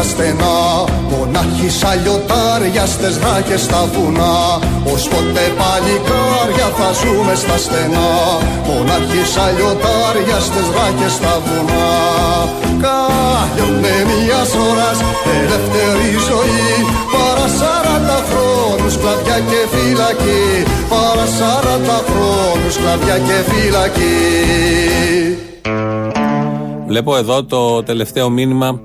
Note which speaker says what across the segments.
Speaker 1: παλικάρια θα ζούμε στα στενά. Μονάχοι σαν λιωτάρια στες ράκες στα βουνά. Ως ποτέ παλικάρια θα ζούμε στα στενά. Μονάχοι σαν λιωτάρια στες ράκες στα βουνά. Κάλιονε μιας ώρας ελεύθερη ζωή. Παρά σαράντα χρόνους κλαδιά και φυλακή. Παρά σαράντα χρόνους κλαδιά και φυλακή.
Speaker 2: Βλέπω εδώ το τελευταίο μήνυμα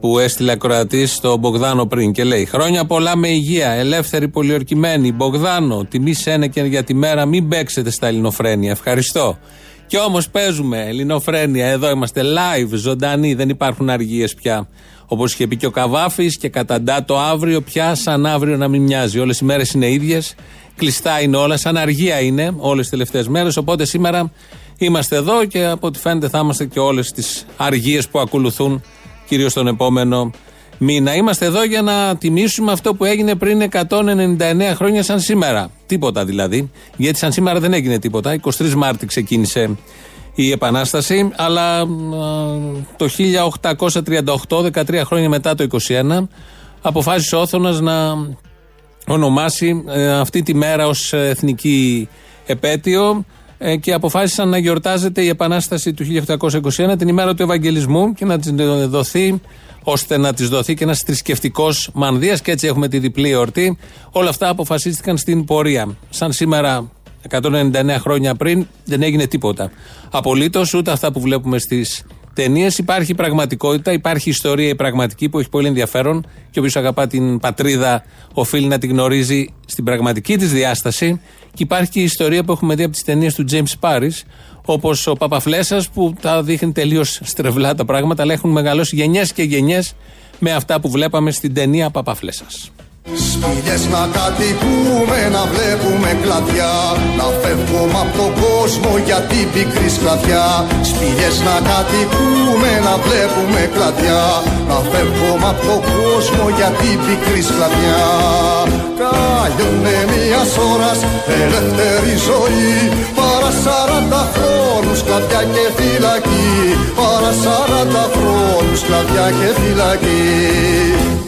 Speaker 2: που έστειλε ακροατή στον Μπογδάνο πριν και λέει: Χρόνια πολλά με υγεία, ελεύθερη, πολιορκημένη. Μπογδάνο, τιμή σένα και για τη μέρα, μην παίξετε στα ελληνοφρένια. Ευχαριστώ. Και όμως παίζουμε ελληνοφρένια, εδώ είμαστε live, ζωντανοί, δεν υπάρχουν αργίες πια. Όπως είχε πει και ο Καβάφης και καταντά το αύριο πια, σαν αύριο να μην μοιάζει. Όλες οι μέρες είναι ίδιες, κλειστά είναι όλα, σαν αργία είναι όλες τις τελευταίες μέρες. Οπότε σήμερα Είμαστε εδώ και από ό,τι φαίνεται θα είμαστε και όλες τις αργίες που ακολουθούν, κυρίως τον επόμενο μήνα. Είμαστε εδώ για να τιμήσουμε αυτό που έγινε πριν 199 χρόνια, σαν σήμερα. Τίποτα δηλαδή. Γιατί σαν σήμερα δεν έγινε τίποτα. 23 Μάρτη ξεκίνησε η Επανάσταση, αλλά το 1838, 13 χρόνια μετά το 21, αποφάσισε ο Όθωνας να ονομάσει ε, αυτή τη μέρα ως εθνική επέτειο ε, και αποφάσισαν να γιορτάζεται η Επανάσταση του 1821 την ημέρα του Ευαγγελισμού και να της δοθεί ώστε να της δοθεί και ένας θρησκευτικός μανδύας και έτσι έχουμε τη διπλή εορτή. Όλα αυτά αποφασίστηκαν στην πορεία. Σαν σήμερα, 199 χρόνια πριν, δεν έγινε τίποτα. Απολύτως ούτε αυτά που βλέπουμε στις ταινίες. Υπάρχει πραγματικότητα, υπάρχει ιστορία η πραγματική που έχει πολύ ενδιαφέρον και όποιος αγαπά την πατρίδα οφείλει να την γνωρίζει στην πραγματική της διάσταση. Και υπάρχει και η ιστορία που έχουμε δει από τις ταινίες του James Paris, όπως ο Παπαφλέσσα που τα δείχνει τελείως στρεβλά τα πράγματα, αλλά έχουν μεγαλώσει γενιές και γενιές με αυτά που βλέπαμε στην ταινία Παπαφλέσσα.
Speaker 1: Σπηλιές να κατοικούμε, να βλέπουμε κλαδιά. Να φεύγουμε από τον κόσμο για την πικρή σκλαβιά Σπηλιές να κατοικούμε, να βλέπουμε κλαδιά. Να φεύγουμε από τον κόσμο για την πικρή σκλαβιά Κάλιονε μιας ώρας ελεύθερη ζωή. Παρά σαράντα χρόνους κλαδιά και φυλακή. Παρά σαράντα χρόνους κλαδιά και φυλακή.
Speaker 2: και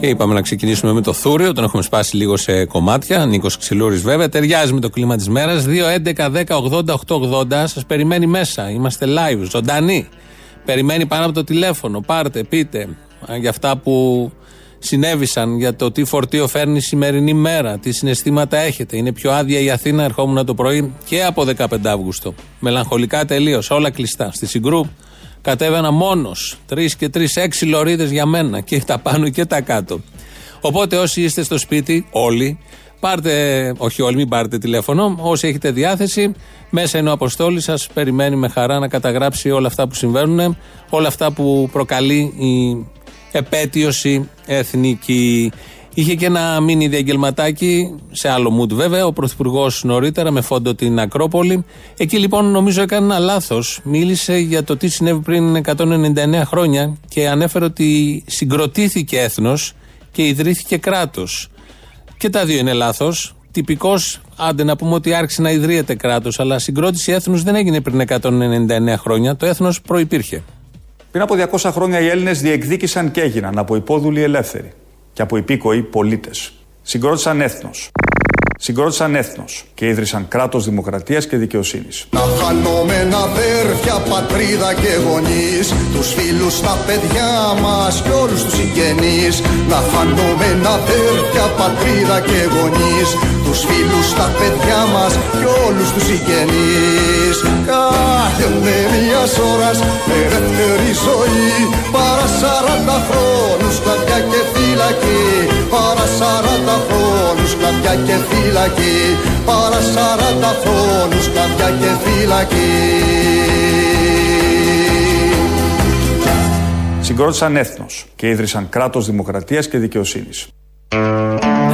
Speaker 2: είπαμε να ξεκινήσουμε με το Θούριο, τον έχουμε σπάσει λίγο σε κομμάτια. Νίκος Ξυλούρης βέβαια. Ταιριάζει με το κλίμα της μέρας. 2-11-10-80-8-80. Σας περιμένει μέσα. Είμαστε live, ζωντανοί. Περιμένει πάνω από το τηλέφωνο. Πάρτε, πείτε για αυτά που συνέβησαν, για το τι φορτίο φέρνει η σημερινή μέρα, τι συναισθήματα έχετε. Είναι πιο άδεια η Αθήνα. Ερχόμουν το πρωί και από 15 Αύγουστο. Μελαγχολικά τελείως, όλα κλειστά. Στη Συγκρού Κατέβαινα μόνος. Τρεις και τρεις, έξι λωρίδες για μένα. Και τα πάνω και τα κάτω. Οπότε όσοι είστε στο σπίτι, όλοι, πάρτε, όχι όλοι, μην πάρετε τηλέφωνο. Όσοι έχετε διάθεση, μέσα είναι ο Αποστόλη. Σας περιμένει με χαρά να καταγράψει όλα αυτά που συμβαίνουν, όλα αυτά που προκαλεί η επέτειωση εθνική. Είχε και ένα μίνι διαγγελματάκι, σε άλλο mood βέβαια, ο Πρωθυπουργός νωρίτερα με φόντο την Ακρόπολη. Εκεί λοιπόν νομίζω έκανε ένα λάθος. Μίλησε για το τι συνέβη πριν 199 χρόνια και ανέφερε ότι συγκροτήθηκε έθνος και ιδρύθηκε κράτος. Και τα δύο είναι λάθος. Τυπικώ, άντε να πούμε ότι άρχισε να ιδρύεται κράτος, αλλά συγκρότηση έθνους δεν έγινε πριν 199 χρόνια. Το έθνος προπήρχε.
Speaker 3: Πριν από 200 χρόνια οι Έλληνες διεκδίκησαν και έγιναν από υπόδουλοι ελεύθεροι και από υπήκοοι πολίτες. Συγκρότησαν έθνος. Συγκρότησαν έθνος και ίδρυσαν κράτος δημοκρατίας και δικαιοσύνης.
Speaker 1: Να χανόμενα αδέρφια, πατρίδα και γονείς, τους φίλους, τα παιδιά μας και όλους τους συγγενείς. Να χανόμενα αδέρφια, πατρίδα και γονείς, τους φίλους, τα παιδιά μας και όλους τους συγγενείς. Κάθεται μια ώρα ελεύθερη ζωή, παρά φυλακή. Παρά 40 χρόνου κλαδιά και φυλακή.
Speaker 3: Συγκρότησαν έθνος και ίδρυσαν κράτος δημοκρατίας και δικαιοσύνης.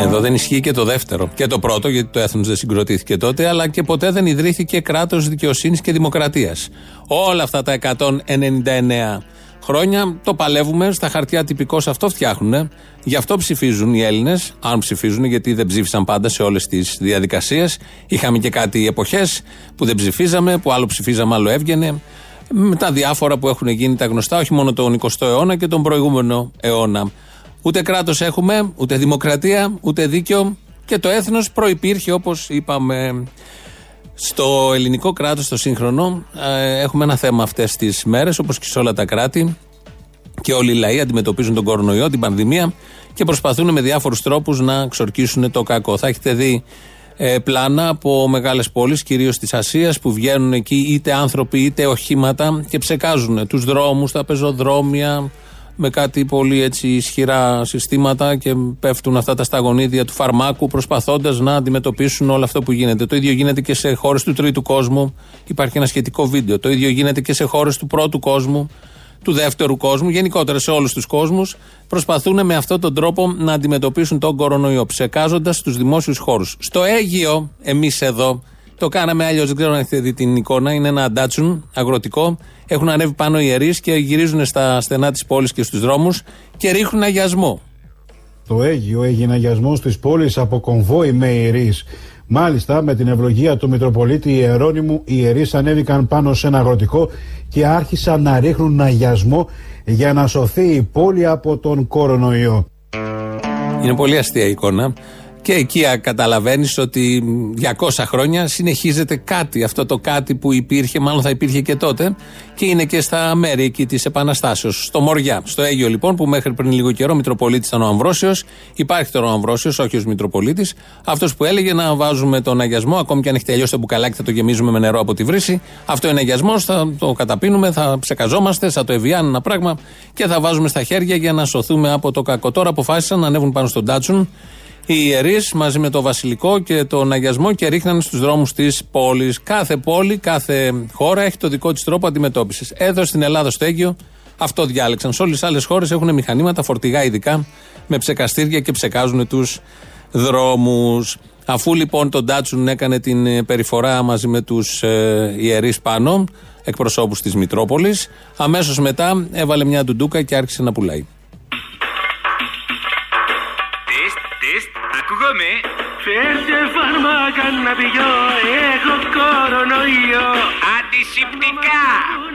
Speaker 2: Εδώ δεν ισχύει και το δεύτερο. Και το πρώτο, γιατί το έθνος δεν συγκροτήθηκε τότε, αλλά και ποτέ δεν ιδρύθηκε κράτος δικαιοσύνης και δημοκρατίας. Όλα αυτά τα 199 χρόνια το παλεύουμε, στα χαρτιά τυπικώ αυτό φτιάχνουν. Γι' αυτό ψηφίζουν οι Έλληνες, αν ψηφίζουν, γιατί δεν ψήφισαν πάντα σε όλες τις διαδικασίες. Είχαμε και κάτι εποχές που δεν ψηφίζαμε, που άλλο ψηφίζαμε, άλλο έβγαινε. με τα διάφορα που έχουν γίνει τα γνωστά, όχι μόνο τον 20ο αιώνα και τον προηγούμενο αιώνα. Ούτε κράτος έχουμε, ούτε δημοκρατία, ούτε δίκαιο και το έθνος προπήρχε όπως είπαμε. Στο ελληνικό κράτος, στο σύγχρονο, ε, έχουμε ένα θέμα αυτές τις μέρες, όπως και σε όλα τα κράτη. Και όλοι οι λαοί αντιμετωπίζουν τον κορονοϊό, την πανδημία και προσπαθούν με διάφορους τρόπους να ξορκίσουν το κακό. Θα έχετε δει ε, πλάνα από μεγάλες πόλεις, κυρίως της Ασίας, που βγαίνουν εκεί είτε άνθρωποι είτε οχήματα και ψεκάζουν τους δρόμους, τα πεζοδρόμια, με κάτι πολύ έτσι ισχυρά συστήματα και πέφτουν αυτά τα σταγονίδια του φαρμάκου προσπαθώντας να αντιμετωπίσουν όλο αυτό που γίνεται. Το ίδιο γίνεται και σε χώρες του τρίτου κόσμου. Υπάρχει ένα σχετικό βίντεο. Το ίδιο γίνεται και σε χώρες του πρώτου κόσμου του δεύτερου κόσμου, γενικότερα σε όλους τους κόσμους, προσπαθούν με αυτόν τον τρόπο να αντιμετωπίσουν τον κορονοϊό, ψεκάζοντας τους δημόσιους χώρους. Στο Αίγυο, εμείς εδώ, το κάναμε αλλιώς, δεν ξέρω αν έχετε δει την εικόνα, είναι ένα αντάτσουν αγροτικό. Έχουν ανέβει πάνω οι ιερείς και γυρίζουν στα στενά της πόλης και στους δρόμους και ρίχνουν αγιασμό.
Speaker 4: Το Αίγυο έγινε αγιασμός της πόλης από κομβόι με ιερείς. Μάλιστα, με την ευλογία του Μητροπολίτη Ιερώνυμου, οι ιερείς ανέβηκαν πάνω σε ένα αγροτικό και άρχισαν να ρίχνουν αγιασμό για να σωθεί η πόλη από τον κορονοϊό.
Speaker 2: Είναι πολύ αστεία η εικόνα. Και εκεί καταλαβαίνεις ότι 200 χρόνια συνεχίζεται κάτι. Αυτό το κάτι που υπήρχε, μάλλον θα υπήρχε και τότε, και είναι και στα μέρη εκεί της Επαναστάσεως. Στο Μοριά. Στο Αίγιο λοιπόν, που μέχρι πριν λίγο καιρό Μητροπολίτης ήταν ο Αμβρόσιος. Υπάρχει τώρα ο Αμβρόσιος, όχι ως Μητροπολίτης. Αυτός που έλεγε να βάζουμε τον αγιασμό, ακόμη και αν έχει τελειώσει το μπουκαλάκι, θα το γεμίζουμε με νερό από τη βρύση. Αυτό είναι αγιασμός, θα το καταπίνουμε, θα ψεκαζόμαστε, θα το ευιάνει ένα πράγμα και θα βάζουμε στα χέρια για να σωθούμε από το κακό. Τώρα αποφάσισαν να ανέβουν πάνω στον τάτσουν οι ιερείς μαζί με το βασιλικό και τον αγιασμό και ρίχναν στους δρόμους της πόλης. Κάθε πόλη, κάθε χώρα έχει το δικό της τρόπο αντιμετώπισης. Εδώ στην Ελλάδα, στο Αίγιο, αυτό διάλεξαν. Σε όλες τις άλλες χώρες έχουν μηχανήματα, φορτηγά ειδικά, με ψεκαστήρια και ψεκάζουν τους δρόμους. Αφού λοιπόν τον Τάτσουν έκανε την περιφορά μαζί με τους ε, ιερείς πάνω, εκπροσώπους της Μητρόπολης, αμέσως μετά έβαλε μια ντουντούκα και άρχισε να πουλάει.
Speaker 5: Ακούγομαι. Φέρτε φάρμακα να πηγώ, έχω κορονοϊό. Αντισηπτικά.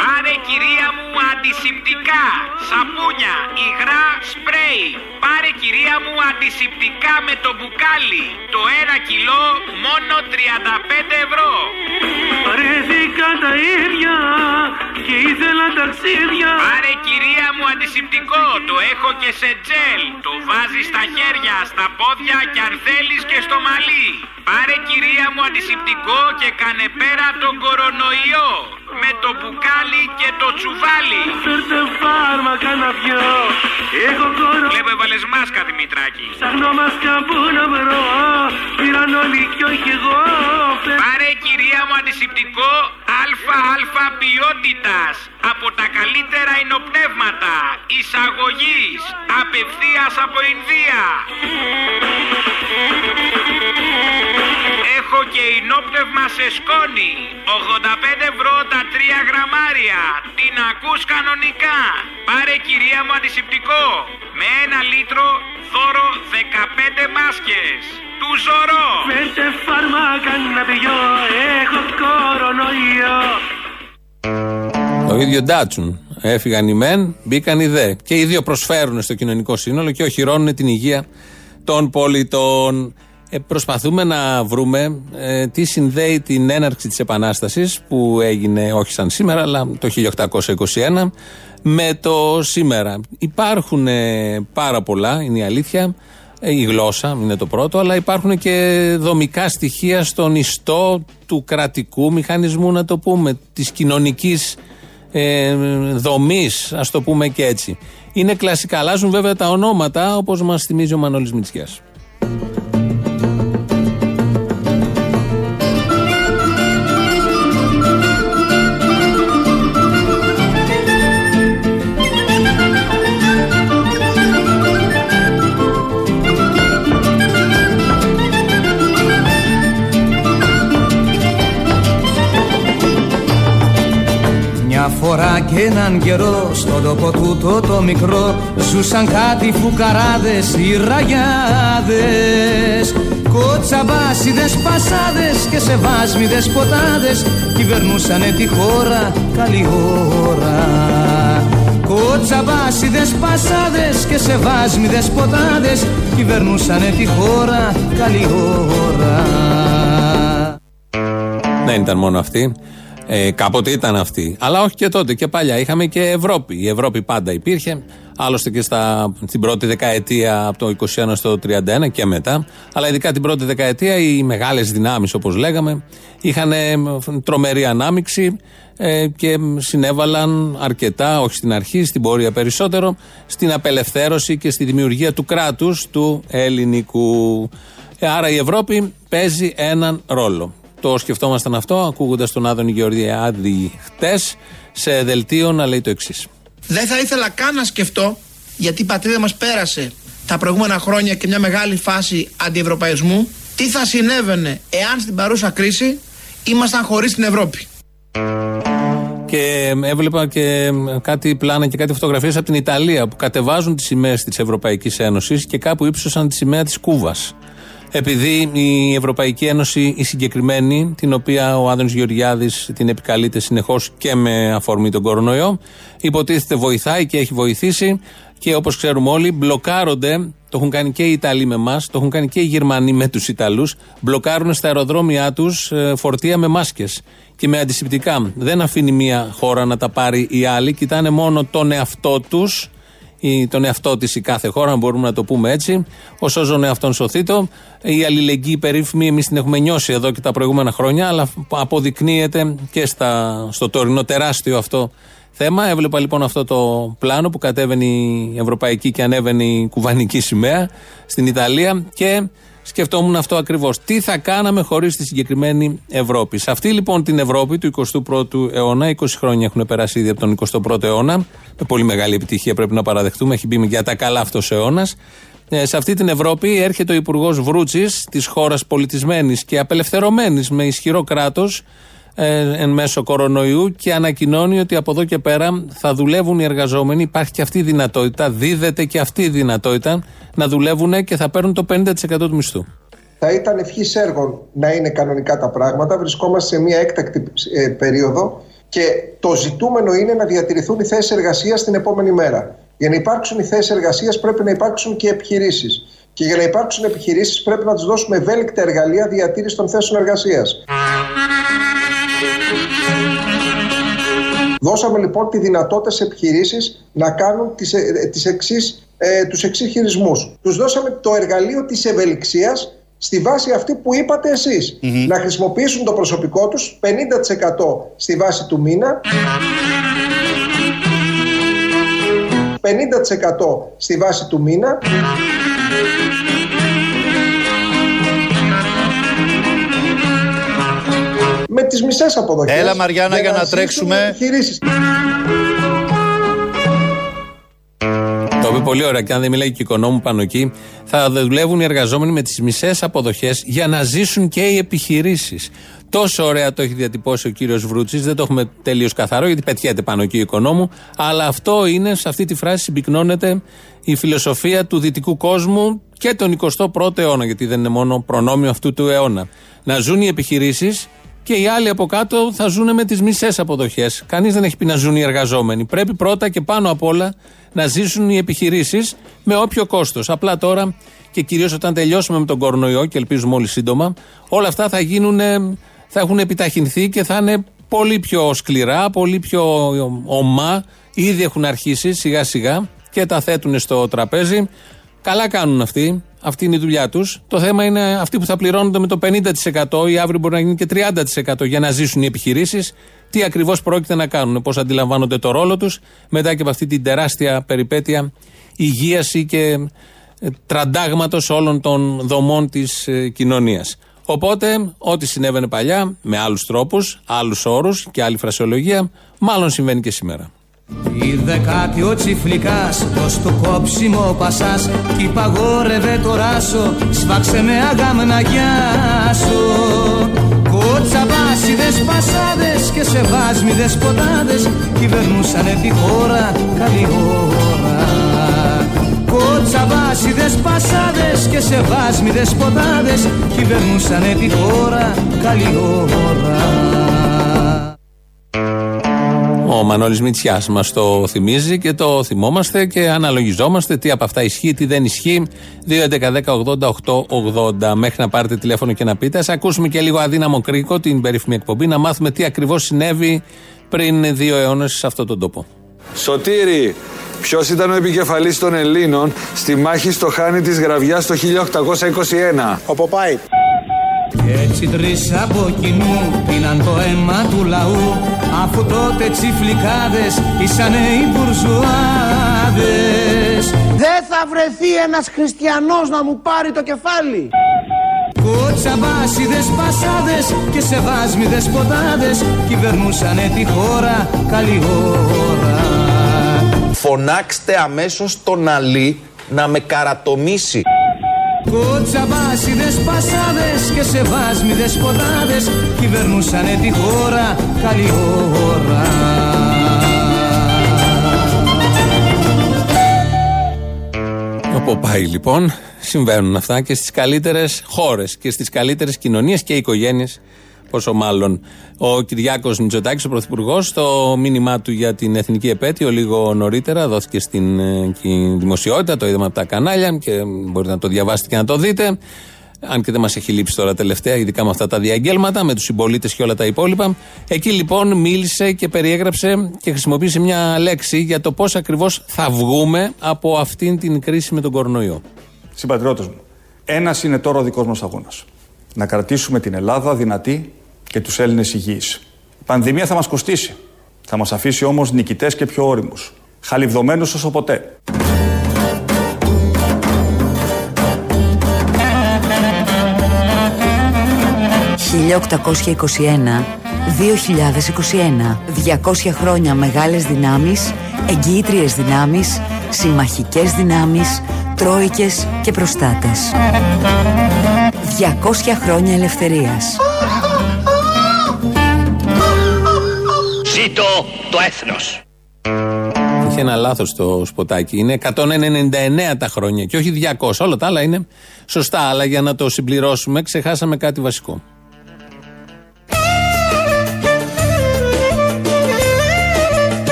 Speaker 5: Πάρε κυρία μου αντισηπτικά. Σαπούνια, υγρά, σπρέι. Πάρε κυρία μου αντισηπτικά με το μπουκάλι. Το ένα κιλό μόνο 35 ευρώ. Παρέθηκα τα ίδια και ήθελα ταξίδια. Πάρε κυρία μου αντισηπτικό, το έχω και σε τζέλ. Το βάζεις στα χέρια, στα πόδια και αν θέλεις και στο μαλλί. Πάρε κυρία μου αντισηπτικό και κάνε πέρα τον κορονοϊό. Με το μπουκάλι και το τσουβάλι. Φέρτε φάρμακα να πιω. Έχω κορο... Βλέπω έβαλες μάσκα Δημητράκη. Ψάχνω μάσκα που να βρω. Πήραν όλοι κι όχι εγώ. Πάρε κυρία μου αντισηπτικό αλφα ποιότητας. Από τα καλύτερα εινοπνεύματα. Εισαγωγής. Απευθείας από Ινδία. Έχω και ενόπνευμα σε σκόνη. 85 ευρώ τα 3 γραμμάρια. Την ακούς κανονικά. Πάρε κυρία μου αντισηπτικό. Με ένα λίτρο δώρο 15 μάσκες. Του ζωρώ. Φέρτε φάρμακα να πηγώ. Έχω κορονοϊό.
Speaker 2: Το ίδιο ντάτσουν. Έφυγαν οι μεν, μπήκαν οι δε. Και οι δύο προσφέρουν στο κοινωνικό σύνολο και οχυρώνουν την υγεία των πολιτών. Ε, προσπαθούμε να βρούμε ε, τι συνδέει την έναρξη της Επανάστασης που έγινε όχι σαν σήμερα αλλά το 1821 με το σήμερα. Υπάρχουν ε, πάρα πολλά, είναι η αλήθεια, η γλώσσα είναι το πρώτο, αλλά υπάρχουν και δομικά στοιχεία στον ιστό του κρατικού μηχανισμού, να το πούμε, της κοινωνικής ε, δομής, ας το πούμε και έτσι. Είναι κλασικά, αλλάζουν βέβαια τα ονόματα, όπως μας θυμίζει ο Μανώλης Μητσιάς.
Speaker 6: Έναν καιρό στον τόπο τούτο το μικρό ζούσαν κάτι φουκαράδες οι ραγιάδες. Κοτσαμπάσιδες πασάδες και σεβάσμιδες ποτάδες κυβερνούσανε τη χώρα καλή ώρα. Κοτσαμπάσιδες πασάδες και σεβάσμιδες ποτάδες κυβερνούσανε τη χώρα καλή ώρα.
Speaker 2: Δεν ήταν μόνο αυτή. Ε, κάποτε ήταν αυτή. Αλλά όχι και τότε και παλιά. Είχαμε και Ευρώπη. Η Ευρώπη πάντα υπήρχε. Άλλωστε και στα, στην πρώτη δεκαετία από το 21 στο 31 και μετά. Αλλά ειδικά την πρώτη δεκαετία οι μεγάλες δυνάμεις, όπως λέγαμε, είχαν τρομερή ανάμειξη ε, και συνέβαλαν αρκετά, όχι στην αρχή, στην πορεία περισσότερο, στην απελευθέρωση και στη δημιουργία του κράτους του ελληνικού. Ε, άρα η Ευρώπη παίζει έναν ρόλο. Το σκεφτόμασταν αυτό ακούγοντας τον Άδωνη Γεωργιάδη χτες σε δελτίο να λέει το εξής.
Speaker 7: Δεν θα ήθελα καν να σκεφτώ, γιατί η πατρίδα μας πέρασε τα προηγούμενα χρόνια και μια μεγάλη φάση αντιευρωπαϊσμού, τι θα συνέβαινε εάν στην παρούσα κρίση ήμασταν χωρίς την Ευρώπη.
Speaker 2: Και έβλεπα και κάτι πλάνα και κάτι φωτογραφίες από την Ιταλία που κατεβάζουν τις σημαίες της Ευρωπαϊκής Ένωσης και κάπου ύψωσαν τη σημαία της Κούβας. Επειδή η Ευρωπαϊκή Ένωση, η συγκεκριμένη, την οποία ο Άδωνης Γεωργιάδης την επικαλείται συνεχώς και με αφορμή τον κορονοϊό, υποτίθεται βοηθάει και έχει βοηθήσει και όπως ξέρουμε όλοι, μπλοκάρονται. Το έχουν κάνει και οι Ιταλοί με εμάς, το έχουν κάνει και οι Γερμανοί με τους Ιταλούς. Μπλοκάρουν στα αεροδρόμια τους φορτία με μάσκες και με αντισηπτικά. Δεν αφήνει μία χώρα να τα πάρει η άλλη, κοιτάνε μόνο τον εαυτό τους ή τον εαυτό της η κάθε χώρα, αν μπορούμε να το πούμε έτσι. Ο σώζον εαυτόν σωθήτο. Η αλληλεγγύη περίφημη, εμείς την έχουμε νιώσει εδώ και τα προηγούμενα χρόνια, αλλά αποδεικνύεται και στα, στο τωρινό τεράστιο αυτό θέμα. Έβλεπα λοιπόν αυτό το πλάνο που κατέβαινε η ευρωπαϊκή και ανέβαινε η κουβανική σημαία στην Ιταλία και σκεφτόμουν αυτό ακριβώς. Τι θα κάναμε χωρίς τη συγκεκριμένη Ευρώπη. Σε αυτή λοιπόν την Ευρώπη του 21ου αιώνα, 20 χρόνια έχουν περάσει ήδη από τον 21ο αιώνα, με πολύ μεγάλη επιτυχία πρέπει να παραδεχτούμε, έχει μπει για τα καλά αυτός αιώνας. Ε, σε αυτή την Ευρώπη έρχεται ο Υπουργός Βρούτσης της χώρας πολιτισμένης και απελευθερωμένης με ισχυρό κράτος ε, εν μέσω κορονοϊού και ανακοινώνει ότι από εδώ και πέρα θα δουλεύουν οι εργαζόμενοι. Υπάρχει και αυτή η δυνατότητα, δίδεται και αυτή η δυνατότητα να δουλεύουν και θα παίρνουν το 50% του μισθού.
Speaker 8: Θα ήταν ευχής έργων να είναι κανονικά τα πράγματα. Βρισκόμαστε σε μια έκτακτη ε, περίοδο και το ζητούμενο είναι να διατηρηθούν οι θέσεις εργασίας την επόμενη μέρα. Για να υπάρξουν οι θέσεις εργασίας πρέπει να υπάρξουν και επιχειρήσεις. Και για να υπάρξουν επιχειρήσεις πρέπει να τους δώσουμε ευέλικτα εργαλεία διατήρησης των θέσεων εργασίας. Δώσαμε λοιπόν τη δυνατότητα σε επιχειρήσεις να κάνουν τις, ε, τις εξής, ε, τους εξής χειρισμούς. Τους δώσαμε το εργαλείο της ευελιξίας στη βάση αυτή που είπατε εσείς. Να χρησιμοποιήσουν το προσωπικό τους 50% στη βάση του μήνα 50% στη βάση του μήνα με τις μισές αποδοχές.
Speaker 9: Έλα Μαριάννα για, να, τρέξουμε.
Speaker 2: Το είπε πολύ ωραία και αν δεν μιλάει και οικονόμου πάνω εκεί, θα δουλεύουν οι εργαζόμενοι με τις μισές αποδοχές για να ζήσουν και οι επιχειρήσεις. Τόσο ωραία το έχει διατυπώσει ο κύριος Βρούτσης, δεν το έχουμε τελείως καθαρό γιατί πετιέται πάνω εκεί ο οικονόμου. Αλλά αυτό είναι, σε αυτή τη φράση συμπυκνώνεται η φιλοσοφία του δυτικού κόσμου και τον 21ο αιώνα, γιατί δεν είναι μόνο προνόμιο αυτού του αιώνα. Να ζουν οι επιχειρήσεις και οι άλλοι από κάτω θα ζουν με τις μισές αποδοχές. Κανείς δεν έχει πει να ζουν οι εργαζόμενοι. Πρέπει πρώτα και πάνω απ' όλα να ζήσουν οι επιχειρήσεις με όποιο κόστος. Απλά τώρα και κυρίως όταν τελειώσουμε με τον κορονοϊό και ελπίζουμε όλοι σύντομα, όλα αυτά θα γίνουν, θα έχουν επιταχυνθεί και θα είναι πολύ πιο σκληρά, πολύ πιο ομά. Ήδη έχουν αρχίσει σιγά σιγά και τα θέτουν στο τραπέζι. Καλά κάνουν αυτοί. Αυτή είναι η δουλειά τους. Το θέμα είναι αυτοί που θα πληρώνονται με το 50% ή αύριο μπορεί να γίνει και 30% για να ζήσουν οι επιχειρήσεις. Τι ακριβώς πρόκειται να κάνουν, πώς αντιλαμβάνονται το ρόλο τους μετά και από αυτή την τεράστια περιπέτεια υγίαση και ε, τραντάγματος όλων των δομών της ε, κοινωνίας. Οπότε, ό,τι συνέβαινε παλιά, με άλλους τρόπους, άλλους όρους και άλλη φρασιολογία, μάλλον συμβαίνει και σήμερα.
Speaker 6: Είδε κάτι ο τσιφλικάς πως το κόψιμο πασάς Κι παγόρευε το ράσο Σφάξε με αγάμνα γεια σου Κότσαβά μπάσιδες πασάδες και σε βάσμιδες ποτάδες κυβερνούσανε τη χώρα καλή ώρα. Κοτσαβάσιδες πασάδες και σε βάσμιδες ποτάδες κυβερνούσανε τη χώρα καλή ώρα
Speaker 2: ο Μανώλης Μητσιάς μας το θυμίζει και το θυμόμαστε και αναλογιζόμαστε τι από αυτά ισχύει, τι δεν ισχύει. 2.11.80.880 μέχρι να πάρετε τηλέφωνο και να πείτε. Ας ακούσουμε και λίγο αδύναμο κρίκο την περίφημη εκπομπή να μάθουμε τι ακριβώς συνέβη πριν δύο αιώνες σε αυτόν τον τόπο.
Speaker 10: Σωτήρη, Ποιος ήταν ο επικεφαλής των Ελλήνων στη μάχη στο Χάνι της Γραβιάς το 1821.
Speaker 11: Ο Ποπάη.
Speaker 6: Κι έτσι τρεις από κοινού πίναν το αίμα του λαού Αφού τότε τσιφλικάδες ήσανε οι μπουρζουάδες.
Speaker 7: Δεν θα βρεθεί ένας χριστιανός να μου πάρει το κεφάλι.
Speaker 6: Κοτσαβάσιδες πασάδες και σε βάσμιδες ποτάδες Κυβερνούσανε τη χώρα καλή ώρα.
Speaker 11: Φωνάξτε αμέσως τον Αλή να με καρατομήσει
Speaker 6: Κοτσαβάσιδες πασάδες και σε βάσμιδες ποτάδες Κυβερνούσανε τη χώρα καλή ώρα.
Speaker 2: Όπου πάει λοιπόν συμβαίνουν αυτά και στις καλύτερες χώρες και στις καλύτερες κοινωνίες και οικογένειες πόσο μάλλον. Ο Κυριάκος Μητσοτάκης, ο Πρωθυπουργός, το μήνυμά του για την εθνική επέτειο λίγο νωρίτερα δόθηκε στην ε, δημοσιότητα, το είδαμε από τα κανάλια και μπορείτε να το διαβάσετε και να το δείτε. Αν και δεν μας έχει λείψει τώρα τελευταία, ειδικά με αυτά τα διαγγέλματα, με τους συμπολίτες και όλα τα υπόλοιπα. Εκεί λοιπόν μίλησε και περιέγραψε και χρησιμοποίησε μια λέξη για το πώς ακριβώς θα βγούμε από αυτήν την κρίση με τον κορονοϊό.
Speaker 3: Συμπατριώτες μου, ένας είναι τώρα ο δικός μας αγώνας. Να κρατήσουμε την Ελλάδα δυνατή και τους Έλληνες υγιείς. Η πανδημία θα μας κοστίσει. Θα μας αφήσει όμως νικητές και πιο όριμους. Χαλιβδομένους όσο ποτέ.
Speaker 12: «1821 2021 200 χρόνια μεγάλες δυνάμεις, εγγυήτριες δυνάμεις, συμμαχικές δυνάμεις, τρόικες και προστάτες. 200 χρόνια ελευθερίας.
Speaker 5: Το έθνος.
Speaker 2: Είχε ένα λάθος το σποτάκι. Είναι 199 τα χρόνια και όχι 200. Όλα τα άλλα είναι σωστά. Αλλά για να το συμπληρώσουμε, ξεχάσαμε κάτι βασικό.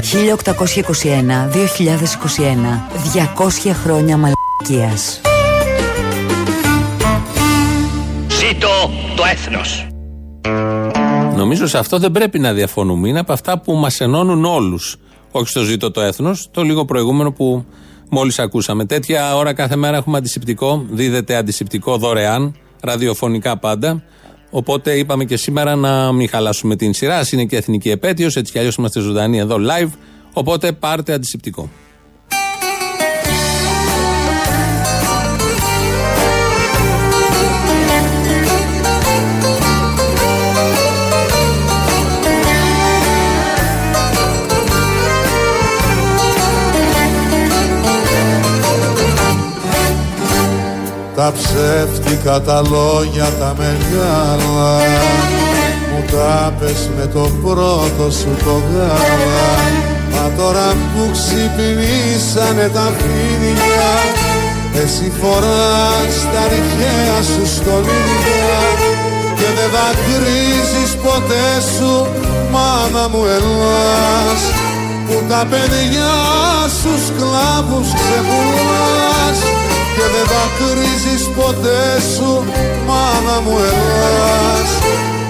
Speaker 12: «1821-2021 200 χρόνια μαλακίας»
Speaker 5: το έθνος.
Speaker 2: Νομίζω σε αυτό δεν πρέπει να διαφωνούμε. Είναι από αυτά που μας ενώνουν όλους. Όχι στο ζήτο το έθνος, το λίγο προηγούμενο που μόλις ακούσαμε. Τέτοια ώρα κάθε μέρα έχουμε αντισηπτικό. Δίδεται αντισηπτικό δωρεάν, ραδιοφωνικά πάντα. Οπότε είπαμε και σήμερα να μην χαλάσουμε την σειρά. Είναι και εθνική επέτειος, έτσι κι αλλιώς είμαστε ζωντανοί εδώ live. Οπότε πάρτε αντισηπτικό.
Speaker 13: Τα ψεύτικα τα λόγια τα μεγάλα. Μου τα πες με το πρώτο σου το γάλα. Μα τώρα που ξυπνήσανε τα φίδια Εσύ φοράς τα αρχαία σου στολίδια Και δεν δακρύζεις ποτέ σου μάνα μου Ελλάς. Που τα παιδιά σου σκλάβους ξεπουλάς και δεν δακρύζεις ποτέ σου μάνα μου Ελλάς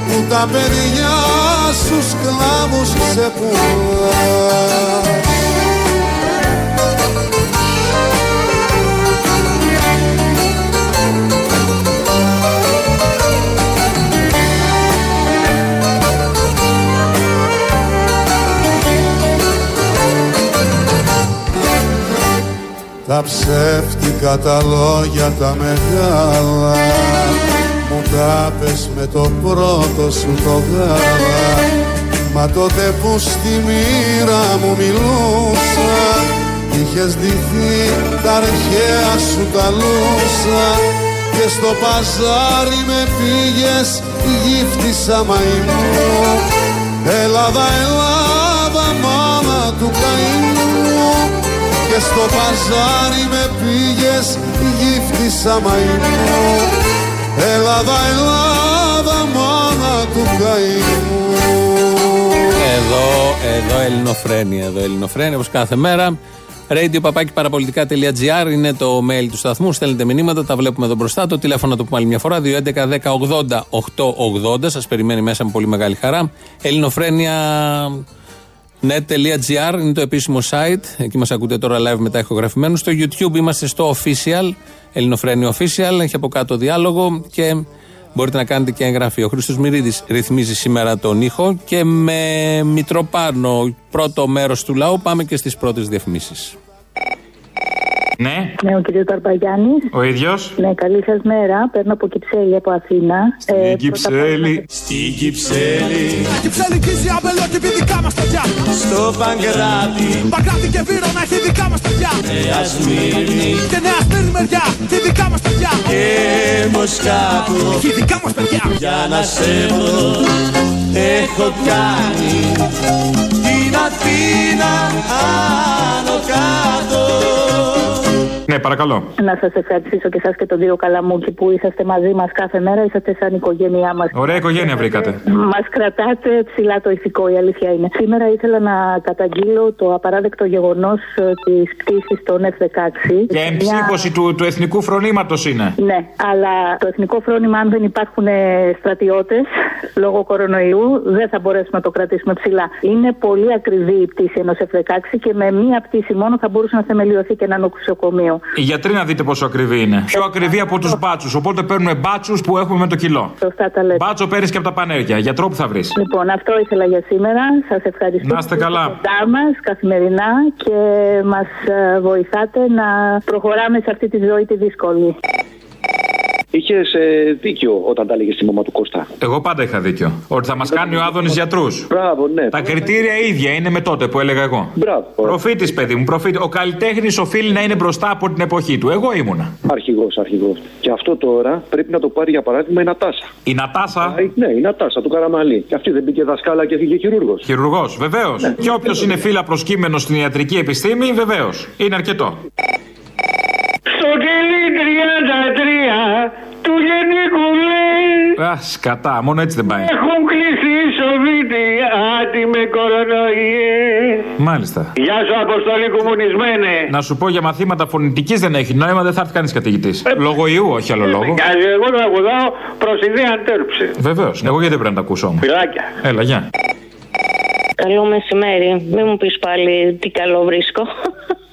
Speaker 13: που τα παιδιά σου σκλάβους ξεπουλάς Τα ψεύτικα τα λόγια τα μεγάλα. Μου τα πες με το πρώτο σου το γάλα. Μα τότε που στη μοίρα μου μιλούσα Είχες ντυθεί τα αρχαία σου τα λούσα. Και στο παζάρι με πήγες γύφτησα μαϊμού. Ελλάδα, Ελλάδα, μάνα του καημού Και στο παζάρι με πήγες γύφτησα μαϊμού Ελλάδα, Ελλάδα, μάνα του καημού
Speaker 2: Εδώ, εδώ ελληνοφρένια, εδώ ελληνοφρένια όπως κάθε μέρα. Radio παπάκι παραπολιτικά.gr είναι το mail του σταθμού. Στέλνετε μηνύματα, τα βλέπουμε εδώ μπροστά. Το τηλέφωνο το πούμε άλλη μια φορά. 211-10-80-880. Σας περιμένει μέσα με πολύ μεγάλη χαρά. Ελληνοφρένια.net.gr είναι το επίσημο site. Εκεί μας ακούτε τώρα live μετά ηχογραφημένου. Στο YouTube είμαστε στο official. Ελληνοφρένια official. Έχει από κάτω διάλογο και μπορείτε να κάνετε και εγγραφή. Ο Χρήστος Μυρίδης ρυθμίζει σήμερα τον ήχο και με Μητροπάνο, πρώτο μέρος του λαού, πάμε και στις πρώτες διαφημίσεις.
Speaker 14: Ναι,
Speaker 15: Ναι, ο κύριος Ταρπαγιάννης.
Speaker 14: ο ίδιος.
Speaker 15: Ναι, καλή σας μέρα. Παίρνω από Κυψέλη από Αθήνα. Ε,
Speaker 14: Κυψέλη.
Speaker 13: Στην Κυψέλη
Speaker 16: Κυψέλικη αμπελό και πει δικά μας παιδιά
Speaker 13: Στο Παγκράτη
Speaker 16: Παγκράτη και Βύρονα έχει δικά μας παιδιά
Speaker 13: Νέα Σμύρνη
Speaker 16: Και Νέα Σμύρνη μεριά έχει δικά μας παιδιά
Speaker 13: και Μοσκάτο
Speaker 16: Έχει δικά μας παιδιά
Speaker 13: Για να σε βρω έχω κάνει την Αθήνα άνω κάτω
Speaker 14: Ναι, παρακαλώ.
Speaker 15: Να σας ευχαριστήσω και εσά και τον κύριο Καλαμούκη που είσαστε μαζί μας κάθε μέρα. Είσαστε σαν οικογένειά μας.
Speaker 14: Ωραία οικογένεια βρήκατε.
Speaker 15: Μας κρατάτε ψηλά το ηθικό, η αλήθεια είναι. Σήμερα ήθελα να καταγγείλω το απαράδεκτο γεγονός της πτήσης των F-16.
Speaker 14: Και εμψύχωση του, του εθνικού φρονήματος είναι.
Speaker 15: Ναι, αλλά το εθνικό φρόνημα, αν δεν υπάρχουν στρατιώτες λόγω κορονοϊού, δεν θα μπορέσουμε να το κρατήσουμε ψηλά. Είναι πολύ ακριβή η πτήση ενός F-16 και με μία πτήση μόνο θα μπορούσε να θεμελιωθεί και ένα νοσοκομείο.
Speaker 14: Οι γιατροί να δείτε πόσο ακριβή είναι. Πιο ακριβή από τους μπάτσους. Οπότε παίρνουμε μπάτσους που έχουμε με το κιλό.
Speaker 15: Σωστά τα λέτε.
Speaker 14: Μπάτσο παίρνεις και από τα πανέργεια. Γιατρό που θα βρεις.
Speaker 15: Λοιπόν, αυτό ήθελα για σήμερα. Σας ευχαριστώ.
Speaker 14: Να είστε καλά.
Speaker 15: κοντά μας καθημερινά και μας βοηθάτε να προχωράμε σε αυτή τη ζωή τη δύσκολη.
Speaker 17: Είχες ε, δίκιο όταν τα έλεγες στη μαμά του Κώστα.
Speaker 14: Εγώ πάντα είχα δίκιο. Ότι θα μας κάνει ο Άδωνης γιατρούς.
Speaker 17: Μπράβο, ναι.
Speaker 14: Τα κριτήρια ίδια είναι με τότε που έλεγα εγώ.
Speaker 17: Μπράβο.
Speaker 14: Προφήτης, παιδί μου, προφήτη. Ο καλλιτέχνης οφείλει να είναι μπροστά από την εποχή του. Εγώ ήμουνα.
Speaker 17: Αρχηγός, αρχηγός. Και αυτό τώρα πρέπει να το πάρει για παράδειγμα η Νατάσα.
Speaker 14: Η Νατάσα;
Speaker 17: Ναι, η Νατάσα του Καραμαλή. Και αυτή δεν μπήκε δασκάλα και φύγε χειρούργος.
Speaker 14: Χειρουργός, βεβαίως. Και όποιος είναι φύλλα προσκύμενος στην ιατρική επιστήμη, βεβαίως. Είναι αρκετό.
Speaker 5: Στο κελί 33 του γενικού λέει
Speaker 14: Α, σκατά, μόνο έτσι δεν πάει.
Speaker 5: Έχουν κλείσει οι Σοβίτοι άτι με κορονοϊές
Speaker 14: Μάλιστα.
Speaker 5: Γεια σου Αποστολή κομμουνισμένε
Speaker 14: Να σου πω για μαθήματα φωνητικής δεν έχει νόημα, δεν θα έρθει κανείς καθηγητής. Λόγω ιού, όχι άλλο λόγο.
Speaker 5: Μοιάζει, εγώ τραγουδάω προς ιδέα αντέρψη
Speaker 14: Βεβαίως. Εγώ γιατί πρέπει να τα ακούσω όμως.
Speaker 5: Φιλάκια
Speaker 14: Έλα, γεια.
Speaker 18: Καλό μεσημέρι. Μην μου πεις πάλι τι καλό βρίσκω.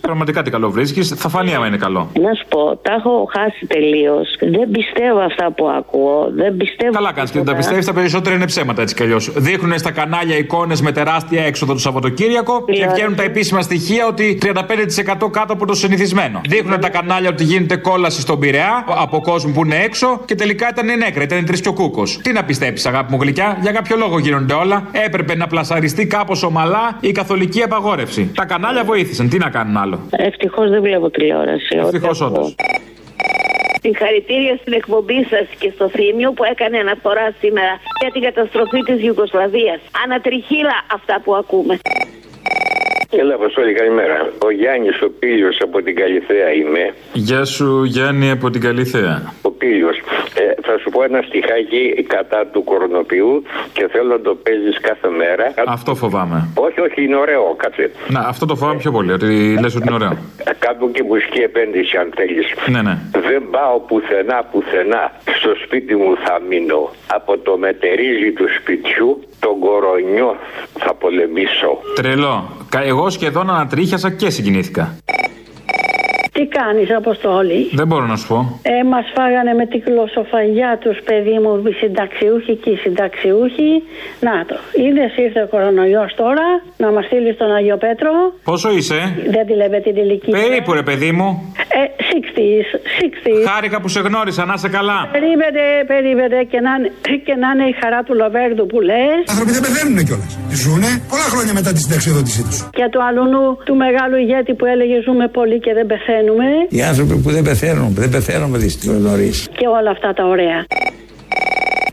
Speaker 14: Πραγματικά τι καλό βρίσκεις, θα φανεί άμα είναι καλό.
Speaker 18: Να σου πω, τα έχω χάσει τελείως. Δεν πιστεύω αυτά που ακούω. Δεν πιστεύω.
Speaker 14: Καλά κάνεις και δεν τα πιστεύεις, τα περισσότερα είναι ψέματα έτσι κι αλλιώς. Δείχνουν στα κανάλια εικόνες με τεράστια έξοδο το Σαββατοκύριακο και
Speaker 18: Δηλαδή.
Speaker 14: βγαίνουν τα επίσημα στοιχεία ότι 35% κάτω από το συνηθισμένο. Δείχνουν τα κανάλια ότι γίνεται κόλαση στον Πειραιά από κόσμο που είναι έξω και τελικά ήταν νέκρα, ήταν τρεις και ο κούκος. Τι να πιστέψεις, αγάπη μου γλυκιά, για κάποιο λόγο γίνονται όλα. Έπρεπε να πλασαριστεί κάπως ομαλά η καθολική απαγόρευση. Τα κανάλια βοήθησαν, τι να κάνουν άλλο.
Speaker 18: Ευτυχώς δεν βλέπω τηλεόραση.
Speaker 14: Ευτυχώς όντως.
Speaker 19: Συγχαρητήρια στην εκπομπή σας και στο Θήμιο που έκανε αναφορά σήμερα για την καταστροφή της Ιουγκοσλαβία. Ανατριχίλα αυτά που ακούμε.
Speaker 20: Έλα, Αποστόλη, καλημέρα. Ο Γιάννης ο Πίλιο από την Καλιθέα είμαι.
Speaker 14: Γεια σου Γιάννη από την Καλυθέα.
Speaker 20: Ο Πίλιο. Ε, θα σου πω ένα στιχάκι κατά του κορονοποιού και θέλω να το παίζεις κάθε μέρα.
Speaker 14: Αυτό φοβάμαι.
Speaker 20: Όχι, όχι, είναι ωραίο, κάτσε.
Speaker 14: Να, αυτό το φοβάμαι πιο πολύ, ότι λες ότι είναι ωραίο.
Speaker 20: Κάπου και μουσική επένδυση, αν θέλεις.
Speaker 14: Ναι, ναι.
Speaker 20: Δεν πάω πουθενά, πουθενά. Στο σπίτι μου θα μείνω. Από το μετερίζει του σπιτιού τον κορονιό θα πολεμήσω.
Speaker 14: Τρελό. Κα- Εγώ σχεδόν ανατρίχιασα και συγκινήθηκα.
Speaker 19: Τι
Speaker 21: Τι κάνεις, Αποστόλη.
Speaker 14: Δεν μπορώ να σου πω.
Speaker 21: Ε, μας φάγανε με τη γλωσσοφαγιά τους, παιδί μου, οι συνταξιούχοι και οι συνταξιούχοι. Να το. Είδες, ήρθε ο κορονοϊός τώρα να μας στείλεις στον Αγιο Πέτρο.
Speaker 14: Πόσο είσαι,
Speaker 21: Δεν τη λέμε την ηλικία.
Speaker 14: Περίπου ρε παιδί μου.
Speaker 21: Ε, 60s, 60s.
Speaker 14: Χάρηκα που σε γνώρισα, να είσαι καλά.
Speaker 21: Περίμενε, περίμενε και να, είναι- και να είναι η χαρά του Λοβέρδου που λες.
Speaker 22: Οι άνθρωποι δεν πεθαίνουν κιόλας. Ζούνε πολλά χρόνια μετά τη συνταξιοδότησή τους.
Speaker 21: Και του αλουνού του μεγάλου ηγέτη που έλεγε Ζούμε πολύ και δεν πεθαίνουμε.
Speaker 23: Οι άνθρωποι που δεν πεθαίνουν, δεν πεθαίνουν δυστυχώς νωρίς.
Speaker 21: Και όλα αυτά τα ωραία.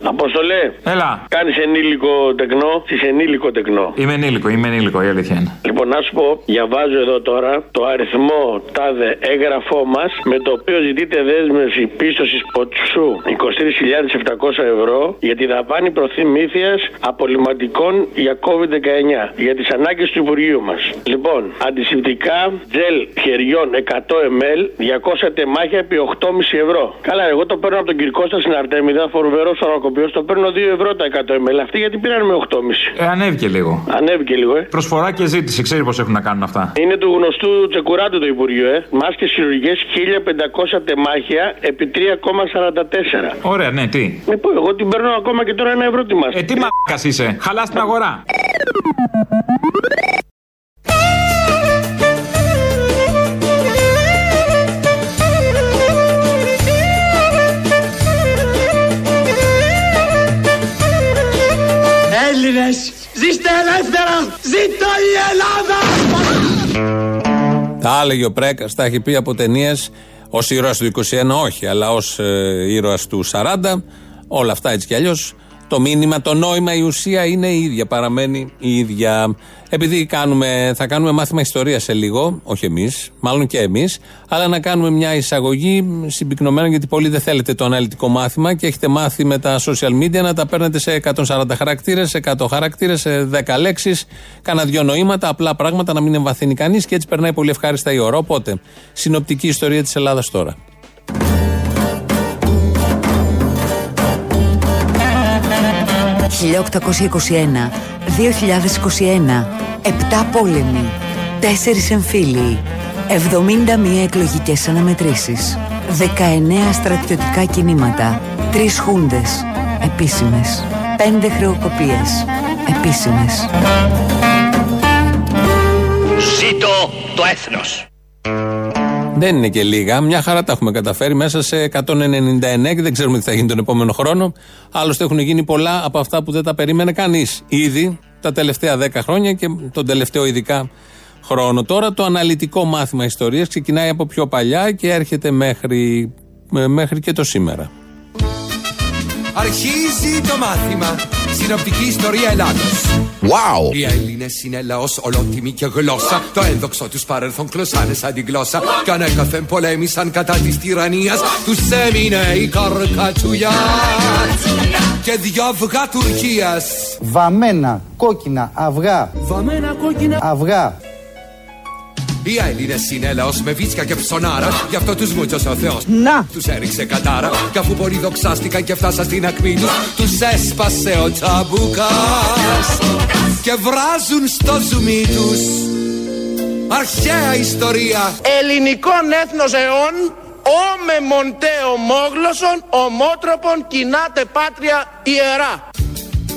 Speaker 24: Αποστολέ.
Speaker 14: Έλα.
Speaker 24: Κάνεις ενήλικο τεκνό. Τη ενήλικο τεκνό.
Speaker 14: Είμαι ενήλικο, είμαι ενήλικο, η αλήθεια είναι.
Speaker 24: Λοιπόν, να σου πω, διαβάζω εδώ τώρα το αριθμό τάδε έγγραφό μας με το οποίο ζητείτε δέσμευση πίστοσης ποτσού 23.700 ευρώ για τη δαπάνη προθυμήθειας απολυματικών για COVID-19 για τις ανάγκες του Υπουργείου μας. Λοιπόν, αντισηπτικά τζελ χεριών 100 ml 200 τεμάχια επί 8,5 ευρώ. Καλά, εγώ το παίρνω από τον Κυρκώστα στην Αρτέμιδα, φορβερό φαρμακοποιό, το παίρνω 2 ευρώ τα 100 ml. Αυτοί γιατί πήραν με 8,5.
Speaker 14: Ε, ανέβηκε λίγο.
Speaker 24: Ανέβηκε λίγο, ε.
Speaker 14: Προσφορά και ζήτηση, ξέρει πώς έχουν να κάνουν αυτά.
Speaker 24: Είναι του γνωστού Τσεκουράτου το Υπουργείο, ε. Μάσκες χειρουργικές 1500 τεμάχια επί 3,44.
Speaker 14: Ωραία, ναι, τι;
Speaker 24: Με πω, εγώ την παίρνω ακόμα και τώρα ένα ευρώ τη μάσκα.
Speaker 14: Ε, τι μαλάκα είσαι; Χαλάς την αγορά.
Speaker 2: Τα έλεγε ο Πρέκας, τα έχει πει από ταινίες ως ήρωας του 21, όχι, αλλά ως ε, ήρωας του 40. Όλα αυτά έτσι κι αλλιώς. Το μήνυμα, το νόημα, η ουσία είναι η ίδια, παραμένει η ίδια. Επειδή κάνουμε, θα κάνουμε μάθημα ιστορίας σε λίγο, όχι εμείς, μάλλον και εμείς, αλλά να κάνουμε μια εισαγωγή συμπυκνωμένα, γιατί πολλοί δεν θέλετε το αναλυτικό μάθημα και έχετε μάθει με τα social media να τα παίρνετε σε 140 χαρακτήρες, σε 100 χαρακτήρες, σε 10 λέξεις, κάνα δυο νοήματα, απλά πράγματα να μην εμβαθύνει κανείς και έτσι περνάει πολύ ευχάριστα η ώρα. Οπότε, συνοπτική ιστορία της Ελλάδας τώρα.
Speaker 12: 1821, 2021, 7 πόλεμοι, 4 εμφύλιοι, 71 εκλογικές αναμετρήσεις, 19 στρατιωτικά κινήματα, 3 χούντες, επίσημες, 5 χρεοκοπίες, επίσημες.
Speaker 5: Ζήτω το έθνος.
Speaker 2: Δεν είναι και λίγα. Μια χαρά τα έχουμε καταφέρει μέσα σε 199 και δεν ξέρουμε τι θα γίνει τον επόμενο χρόνο. Άλλωστε έχουν γίνει πολλά από αυτά που δεν τα περίμενε κανείς ήδη τα τελευταία 10 χρόνια και τον τελευταίο ειδικά χρόνο. Τώρα το αναλυτικό μάθημα ιστορίας ξεκινάει από πιο παλιά και έρχεται μέχρι, ε, μέχρι και το σήμερα.
Speaker 25: Αρχίζει το μάθημα. Συνοπτική ιστορία Ελλάδος.
Speaker 11: Wow!
Speaker 25: Οι Έλληνες είναι λαός ολότιμη και γλώσσα. Το ένδοξο τους παρελθόν κλωσάνε σαν την γλώσσα. Κι ανέκαθεν πολέμησαν κατά της τυραννίας. Τους έμεινε η καρκατσουλιά. Και δυο αυγά Τουρκίας.
Speaker 26: Βαμμένα κόκκινα αυγά.
Speaker 25: Βαμμένα κόκκινα
Speaker 26: Αυγά.
Speaker 25: Οι Έλληνε είναι λαό με βίτσια και ψωνάρα. Γι' αυτό του μούτσος ο Θεό.
Speaker 26: Να!
Speaker 25: Του έριξε κατάρα. Κι αφού πολύ δοξάστηκαν και φτάσαν στην ακμή του, του έσπασε ο τσαμπούκα. Και βράζουν στο ζουμί του. Αρχαία ιστορία.
Speaker 27: Ελληνικών έθνος αιών, όμε μοντέο μόγλωσον, ομότροπον κοινάτε πάτρια ιερά.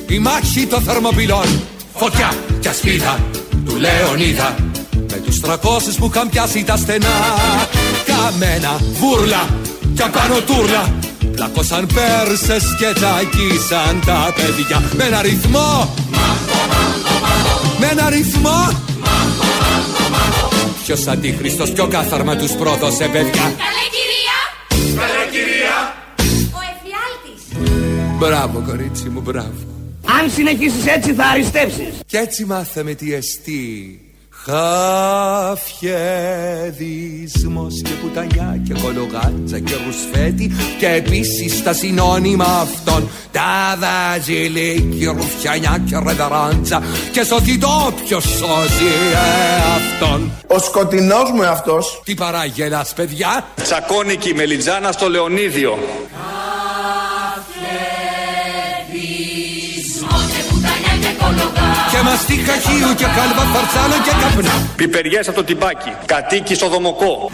Speaker 25: Η μάχη των θερμοπυλών. Φωτιά και ασπίδα του Λεωνίδα. Με τους τρακόσους που είχαν πιάσει τα στενά. Καμένα, βούρλα και απάνω τούρλα. Πλακώσαν Πέρσες και τσακίσαν τα παιδιά. Με ένα ρυθμό. Με ένα ρυθμό. Ποιος αντίχριστος πιο κάθαρμα τους πρόδωσε παιδιά.
Speaker 28: Καλέ κυρία!
Speaker 25: Καλέ κυρία!
Speaker 28: Ο εφιάλτης!
Speaker 25: Μπράβο κορίτσι μου, μπράβο.
Speaker 27: Αν συνεχίσεις έτσι θα αριστέψεις.
Speaker 25: Κι έτσι μάθαμε τι εστί Χαφιεδισμός και πουτανιά και κολογάτσα και ρουσφέτη Και επίσης τα συνώνυμα αυτών. Τα δαζιλίκι, ρουφιανιά και ρεδαράντσα Και σωθεί το ποιος σώζει αυτόν.
Speaker 27: Ο σκοτεινός μου εαυτός.
Speaker 25: Τι παράγελας παιδιά;
Speaker 10: Τσακώνικη μελιτζάνα στο Λεωνίδιο.
Speaker 25: Μαστίχα χείου και κάλβα φαρτσάλα και καπνά
Speaker 29: Πιπεριές από το τυμπάκι. Κατοίκι στο δομοκό.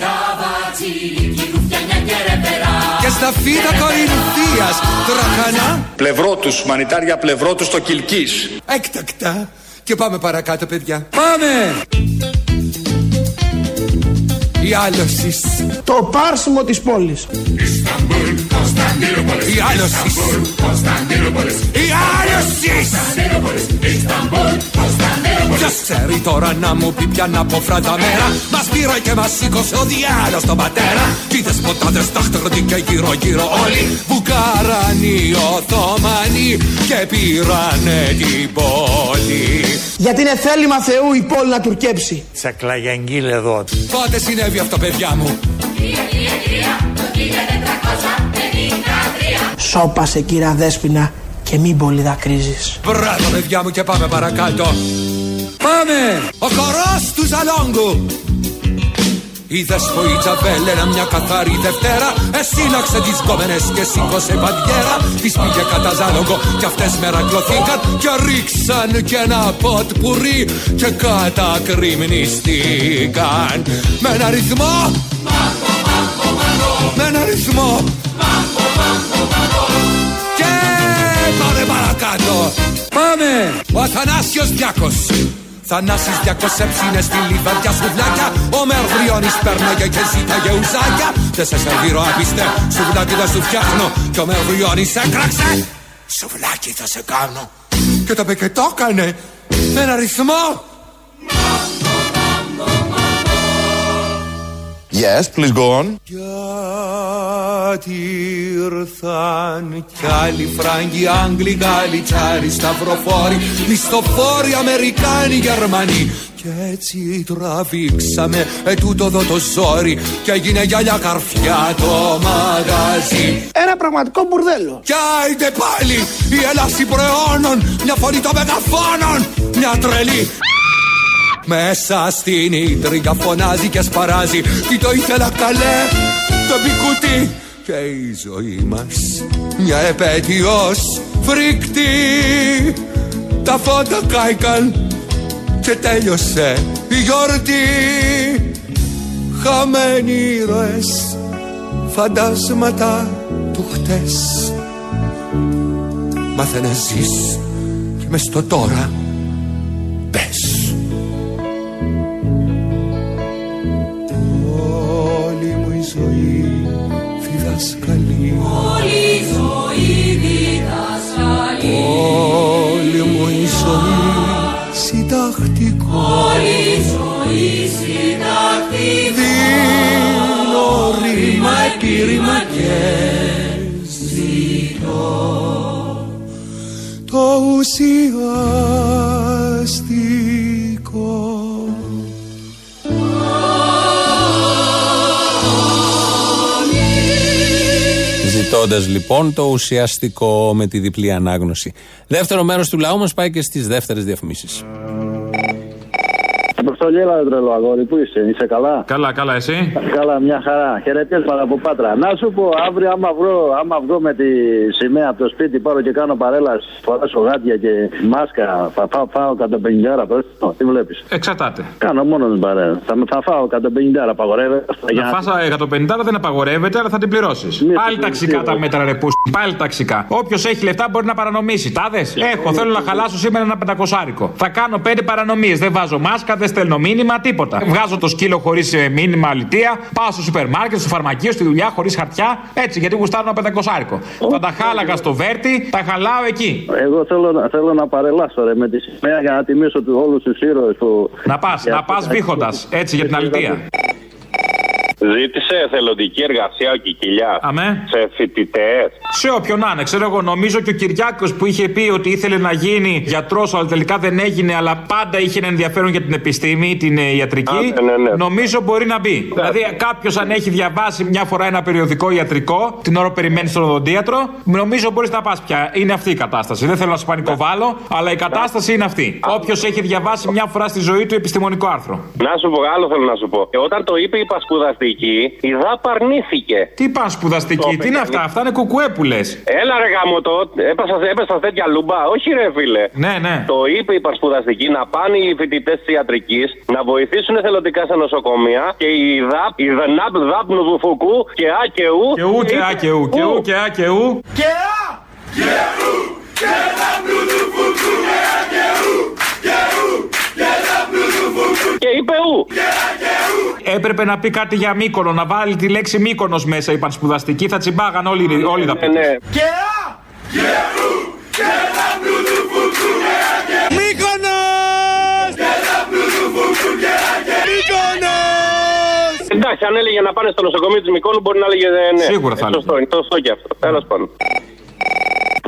Speaker 25: Και στα φύλλα κορινθίας τραχανά
Speaker 29: Πλευρό τους, μανιτάρια πλευρό τους στο Κιλκής.
Speaker 25: Έκτακτα Και πάμε παρακάτω παιδιά Πάμε Η άλωσης
Speaker 27: Το πάρσιμο της πόλης.
Speaker 25: Η άλωσης Η. Άλωσης Ποιος ξέρει τώρα να μου πει πια να πω φράντα μέρα. Μας πήρε και μας σήκωσε ο διάλος τον πατέρα. Κι οι δεσποτάδες τάχτρονται και γύρω γύρω όλοι. Βουκάραν οι Οθωμανοί και πήρανε την πόλη.
Speaker 27: Γιατί είναι θέλημα Θεού η πόλη να τουρκέψει.
Speaker 23: Τσακλαγιαγγίλ εδώ.
Speaker 25: Πότε συνέβη αυτό παιδιά μου;
Speaker 27: Σώπασε κύρα Δέσποινα και μην πολύ δακρύζεις.
Speaker 25: Μπράβο παιδιά μου και πάμε παρακάτω. Πάμε! Ο χορός του Ζαλόγκου. Είδες που η Τζαβέλαινα μια καθαρή Δευτέρα. Εσύλλαξε τις κόμενες και σήκωσε παντιέρα Τις πήγε κατά Ζάλογκο κι αυτές μερακλωθήκαν. Και ρίξαν και ένα ποτ πουρί Και κατακριμνιστήκαν Με ένα ρυθμό. Με ένα ρυθμό. Και πάμε παρακάτω Πάμε. Ο Αθανάσιος Διάκος. Θανάσης διακοσέψινε στη λιβαδιά σουβλάκια. Ο Μερβριώνης πέρναγε και ζήταγε ουζάκια Δεν σε σερβίρω άπιστε Σουβλάκι θα σου φτιάχνω. Και ο Μερβριώνης έκραξε. Σουβλάκι θα σε κάνω. Και το είπε και το έκανε. Με ένα ρυθμό
Speaker 11: Yes, please go on.
Speaker 25: Γιατί ήρθαν κι άλλοι Φράγκοι, Άγγλοι, Γάλλοι, Τσάροι, Σταυροφόροι, Μισθοφόροι, Αμερικάνοι, Γερμανοί. Κι έτσι τραβήξαμε ετούτο εδώ το ζόρι και έγινε γυαλιά καρφιά το μαγαζί.
Speaker 27: Ένα πραγματικό μπουρδέλο.
Speaker 25: Κι άιντε πάλι η έλαση προαιώνων, μια φωνή των μεγαφώνων, μια τρελή μέσα στην ίντριγκα φωνάζει και σπαράζει. Τι το ήθελα καλέ το πικούτι Και η ζωή μας μια επέτειος φρικτή. Τα φώτα κάηκαν και τέλειωσε η γιορτή. Χαμένοι ήρωες φαντάσματα του χτες. Μάθε να ζεις και μες στο τώρα Ζητώντα λοιπόν το ουσιαστικό με τη διπλή ανάγνωση. Δεύτερο μέρος του λαού μας πάει και στις δεύτερες διαφημίσεις.
Speaker 30: Αποστολή, έλα ρε τρελό αγόρι, πού είσαι, είσαι καλά;
Speaker 14: Καλά, καλά, εσύ;
Speaker 30: Καλά, μια χαρά. Χαιρετίσματα από Πάτρα. Να σου πω, αύριο άμα βρω, άμα βγω με τη σημαία από το σπίτι, πάρω και κάνω παρέλαση, φοράσω γάτια και μάσκα, θα φάω, φάω 150 ώρα πρόστιμο. Τι βλέπεις;
Speaker 14: Εξαρτάται.
Speaker 30: Κάνω μόνος την παρέλαση. Θα, θα φάω 150 ώρα, απαγορεύεται.
Speaker 14: Να φάσα 150 δεν απαγορεύεται, αλλά θα την πληρώσεις. Πάλι ταξικά τα μέτρα ρε πούστη. Πάλι ταξικά. Όποιος έχει λεφτά μπορεί να παρανομήσει. Τάδε. Έχω, θέλω να χαλάσω σήμερα ένα πεντακοσάρικο. Θα κάνω πέντε παρανομίες. Δεν βάζω μάσκα, δεν στέλνω μήνυμα, τίποτα. Βγάζω το σκύλο χωρίς μήνυμα αλητία. Πάω στο σούπερ μάρκετ, στο φαρμακείο, στη δουλειά χωρίς χαρτιά. Έτσι, γιατί γουστάρω ένα πεντακοσάρικο. Θα τα χάλαγα στο βέρτι, τα χαλάω εκεί.
Speaker 30: Εγώ θέλω, να- θέλω να παρελάσω ρε, με τη σημαία για να τιμήσω του, όλους τους ήρωες που.
Speaker 14: Να πας, να πας βήχοντας. Έτσι για την αλητία.
Speaker 20: Ζήτησε εθελοντική εργασία ο Κικιλιάς
Speaker 14: Αμέ.
Speaker 20: σε φοιτητές.
Speaker 14: Σε όποιον να είναι, ξέρω εγώ, νομίζω και ο Κυριάκος που είχε πει ότι ήθελε να γίνει γιατρός, αλλά τελικά δεν έγινε, αλλά πάντα είχε ένα ενδιαφέρον για την επιστήμη, την ε, ιατρική.
Speaker 20: Α, ναι, ναι, ναι.
Speaker 14: Νομίζω μπορεί να μπει. Δηλαδή, κάποιος αν έχει διαβάσει μια φορά ένα περιοδικό ιατρικό, την ώρα που περιμένεις στον οδοντίατρο, νομίζω μπορείς να πας πια. Είναι αυτή η κατάσταση. Δεν θέλω να σου πανικοβάλλω, αλλά η κατάσταση είναι αυτή. Όποιος έχει διαβάσει μια φορά στη ζωή του επιστημονικό άρθρο.
Speaker 20: Να σου πω, άλλο θέλω να σου πω. Ε, όταν το είπε η Πασκουδαστή,
Speaker 31: σπουδαστική, η ΔΑΠ αρνήθηκε.
Speaker 14: Τι παν σπουδαστική, τι είναι αυτά, αυτά είναι κουκουέ που λες.
Speaker 31: Έλα ρε γάμο το, έπεσα, έπεσα τέτοια λουμπά. Όχι ρε φίλε.
Speaker 14: Ναι, ναι.
Speaker 31: Το είπε η πασπουδαστική να πάνε οι φοιτητές της ιατρικής να βοηθήσουν εθελοντικά σε νοσοκομεία και η ΔΑΠ, η ΔΝΑΠ, ΔΑΠ Νουδουφουκού και Α και Ου.
Speaker 14: Και ου και Α και ου, και ου και Α και ου.
Speaker 16: Και α! Και ου! Και ΔΑΠ Νουδουφουκού και α και ου! Και ου! Και ΔΑΠ Νουδουφουκού
Speaker 31: Και είπε Ου.
Speaker 14: Έπρεπε να πει κάτι για μήκονο, να βάλει τη λέξη μήκονο μέσα, είπαν σπουδαστικοί, θα τσιμπάγαν όλοι, όλοι τα
Speaker 31: Ναι, ναι.
Speaker 16: Και α! Και ου! Και ΔΑΠ Νουδουφουκού και α και ου! Μύκονος! Και ΔΑΠ Νουδουφουκού και α και ου! Μύκονος!
Speaker 31: Εντάξει, αν έλεγε να πάνε στο νοσοκομείο της Μικόνου, μπορεί να έλεγε ε, ναι.
Speaker 14: Σίγουρα θα
Speaker 31: Ε, Σωστό, είναι σωστό και αυτό. Τέλος πάντων.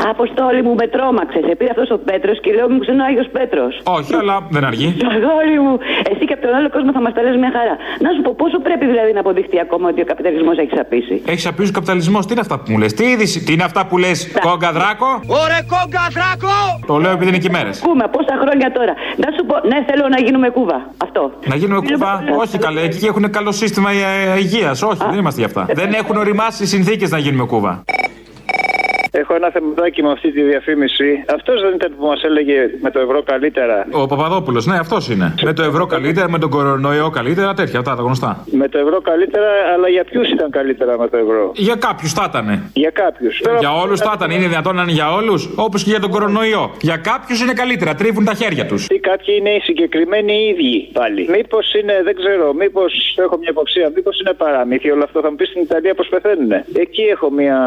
Speaker 18: Αποστόλη μου με τρόμαξες. Σε πήρε αυτός ο Πέτρος και λέω μου ξενό Άγιος Πέτρος.
Speaker 14: Όχι, αλλά δεν αργεί.
Speaker 18: Αγόρι μου, εσύ και από τον άλλο κόσμο θα μας τα λε μια χαρά. Να σου πω πόσο πρέπει δηλαδή να αποδειχτεί ακόμα ότι ο καπιταλισμός έχει σαπίσει;
Speaker 14: Έχει απείσει ο καπιταλισμός, τι είναι αυτά που μου λες. Τι είδηση, τι είναι αυτά που λες, κόγκα δράκο;
Speaker 16: Ωρε κόγκα δράκο!
Speaker 14: Το λέω επειδή είναι και μέρες.
Speaker 18: Κούμε πόσα χρόνια τώρα. Να σου πω, ναι, θέλω να γίνουμε κούβα. Αυτό.
Speaker 14: Να γίνουμε κουβά. Όχι καλέ, εκεί έχουν καλό σύστημα υγείας. Όχι, δεν είμαστε γι' αυτά. Δεν έχουν οριμάσει οι συνθήκες να γίνουμε κούβα.
Speaker 32: Έχω ένα θεματάκι με αυτή τη διαφήμιση. Αυτός δεν ήταν που μας έλεγε με το ευρώ καλύτερα.
Speaker 14: Ο Παπαδόπουλος, ναι, αυτός είναι. Με το ευρώ καλύτερα, με τον κορονοϊό καλύτερα, τέτοια, αυτά τα γνωστά.
Speaker 32: Με το ευρώ καλύτερα, αλλά για ποιους ήταν καλύτερα με το ευρώ;
Speaker 14: Για κάποιους θα ήταν.
Speaker 32: Για κάποιους.
Speaker 14: Για όλους θα ήταν. Είναι δυνατόν να είναι για όλους, όπως και για τον κορονοϊό. Για κάποιους είναι καλύτερα, τρίβουν τα χέρια τους.
Speaker 32: Ή κάποιοι είναι οι συγκεκριμένοι οι ίδιοι πάλι. Μήπως είναι, δεν ξέρω, μήπως έχω μια υποψία, μήπως είναι παραμύθι όλο αυτό. Θα μου πεις στην Ιταλία πώς πεθαίνουν. Εκεί έχω μια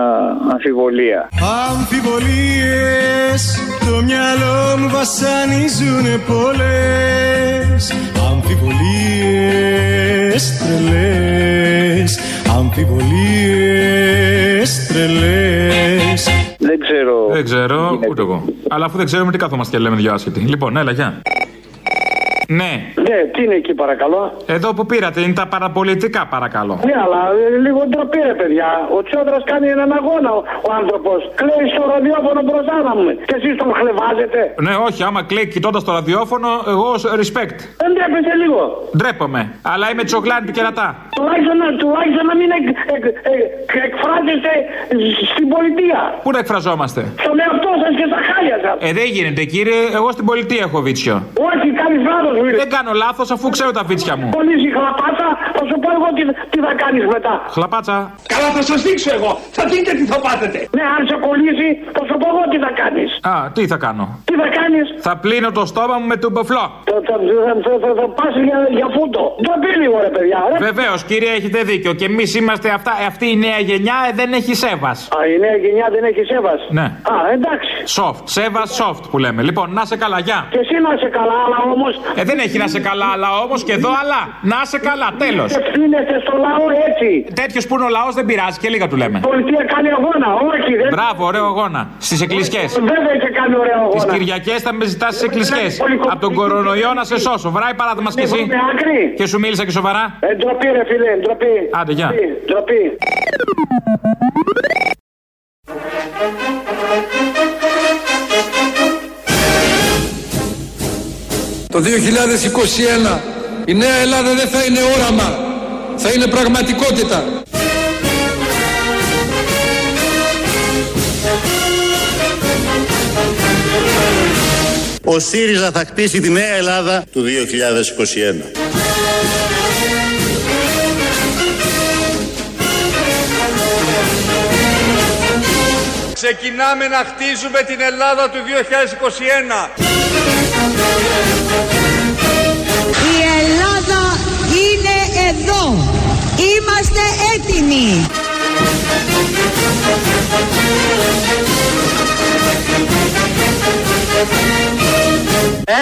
Speaker 32: αμφιβολία.
Speaker 33: Αμφιβολίες το μυαλό μου βασανίζουνε πολλές Αμφιβολίες τρελές Αμφιβολίες τρελές
Speaker 32: Δεν ξέρω.
Speaker 14: Δεν ξέρω, ούτε εγώ. Αλλά αφού δεν ξέρουμε τι κάθομαστε και λέμε δυο άσχετοι. Λοιπόν, έλα, γεια. Ναι.
Speaker 34: Ναι, τι είναι εκεί παρακαλώ;
Speaker 14: Εδώ που πήρατε είναι τα παραπολιτικά παρακαλώ.
Speaker 34: Ναι, αλλά ε, λίγο ντροπή ρε παιδιά. Ο Τσιόδρας κάνει έναν αγώνα ο, ο άνθρωπος. Κλαίει στο ραδιόφωνο μπροστά μου. Και εσείς τον χλεβάζετε.
Speaker 14: Ναι, όχι, άμα κλαίει κοιτώντας το ραδιόφωνο, εγώ respect.
Speaker 34: Δεν ντρέπεσαι λίγο.
Speaker 14: Ντρέπομαι. Αλλά είμαι τσογλάνη του κερατά.
Speaker 34: Τουλάχιστον, τουλάχιστον να μην εκ, εκ, εκ, εκφράζεστε στην πολιτεία.
Speaker 14: Πού να εκφραζόμαστε;
Speaker 34: Στον εαυτό σας και στα χάλια σας.
Speaker 14: Ε, δεν γίνεται, κύριε. Εγώ στην πολιτεία έχω βίτσιο.
Speaker 34: Όχι, κάνεις λάθος, φίλε.
Speaker 14: Δεν κάνω λάθος αφού ξέρω τα βίτσια μου.
Speaker 34: Πολύ χλαπάτσα, θα σου πω εγώ τι, τι θα κάνεις μετά.
Speaker 14: Χλαπάτσα.
Speaker 34: Καλά, θα σας δείξω εγώ. Θα δείτε τι θα πάθετε. Ναι, αν σε κολλήσει, θα σου πω εγώ τι θα κάνεις.
Speaker 14: Α, τι θα κάνω;
Speaker 34: Τι θα κάνεις;
Speaker 14: Θα πλύνω το στόμα μου με τον μποφλό.
Speaker 34: Θα, θα, θα, θα, θα, θα πας για, για φούτο. Το πει λίγο, ρε παιδιά. Ρε.
Speaker 14: Βεβαίως, κύριε, έχετε δίκιο. Και εμείς είμαστε αυτά. Αυτή η νέα γενιά ε, δεν έχει σέβας.
Speaker 34: Α, η νέα γενιά δεν έχει σέβας.
Speaker 14: Ναι.
Speaker 34: Α, εντάξει.
Speaker 14: Soft. Σέβας soft που λέμε. Λοιπόν, να σε καλά, γεια.
Speaker 34: Και εσύ να σε καλά, αλλά όμω.
Speaker 14: Ε, δεν έχει να σε καλά, αλλά όμως και εδώ, αλλά. Να σε καλά, τέλος.
Speaker 34: Ευθύνεστε στο λαό έτσι.
Speaker 14: Τέτοιος που είναι ο λαός δεν πειράζει και λίγα του λέμε.
Speaker 34: Η πολιτεία κάνει αγώνα, όχι. Δεν...
Speaker 14: Μπράβο, ωραίο αγώνα. Στις εκκλησιές.
Speaker 34: Βέβαια και κάνει ωραίο αγώνα.
Speaker 14: Τι Κυριακές θα με ζητάς στις εκκλησιές. Από τον κορονοϊό να σε σώσω. Βράει παράδειγμα κι εσύ. Και σου μίλησα και σοβαρά.
Speaker 34: Ε, ντροπή, ρε φίλε, ντροπή.
Speaker 14: Άντε, γεια.
Speaker 34: Ντροπή.
Speaker 35: Το 2021 η νέα Ελλάδα δεν θα είναι όραμα, θα είναι πραγματικότητα.
Speaker 36: Ο ΣΥΡΙΖΑ θα χτίσει τη νέα Ελλάδα του 2021.
Speaker 37: Ξεκινάμε να χτίζουμε την Ελλάδα του 2021.
Speaker 38: Η Ελλάδα είναι εδώ. Είμαστε έτοιμοι.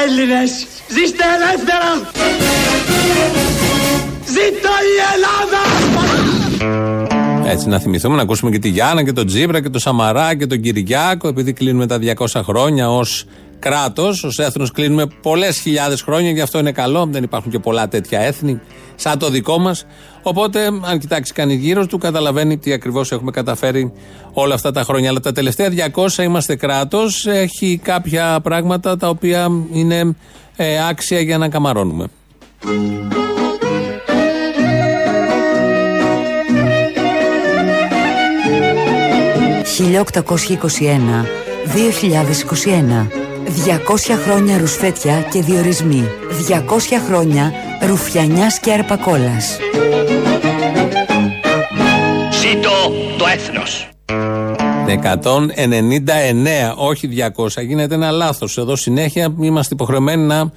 Speaker 16: Έλληνες, ζήστε ελεύθερα! Ζήτω η Ελλάδα!
Speaker 2: Έτσι, να θυμηθούμε να ακούσουμε και τη Γιάννα και τον Τζίμπρα και τον Σαμαρά και τον Κυριάκο, επειδή κλείνουμε τα 200 χρόνια ως κράτος, ως έθνος κλείνουμε πολλές χιλιάδες χρόνια, γι' αυτό είναι καλό. Δεν υπάρχουν και πολλά τέτοια έθνη, σαν το δικό μας. Οπότε, αν κοιτάξει κανείς γύρω του, καταλαβαίνει τι ακριβώς έχουμε καταφέρει όλα αυτά τα χρόνια. Αλλά τα τελευταία 200 είμαστε κράτος, έχει κάποια πράγματα τα οποία είναι ε, άξια για να καμαρώνουμε.
Speaker 39: 1821 2021 200 χρόνια ρουσφέτια και διορισμοί 200 χρόνια ρουφιανιάς και αρπακόλας
Speaker 40: Ζήτω το έθνος.
Speaker 2: 199, όχι 200. Γίνεται ένα λάθος. Εδώ συνέχεια είμαστε υποχρεωμένοι να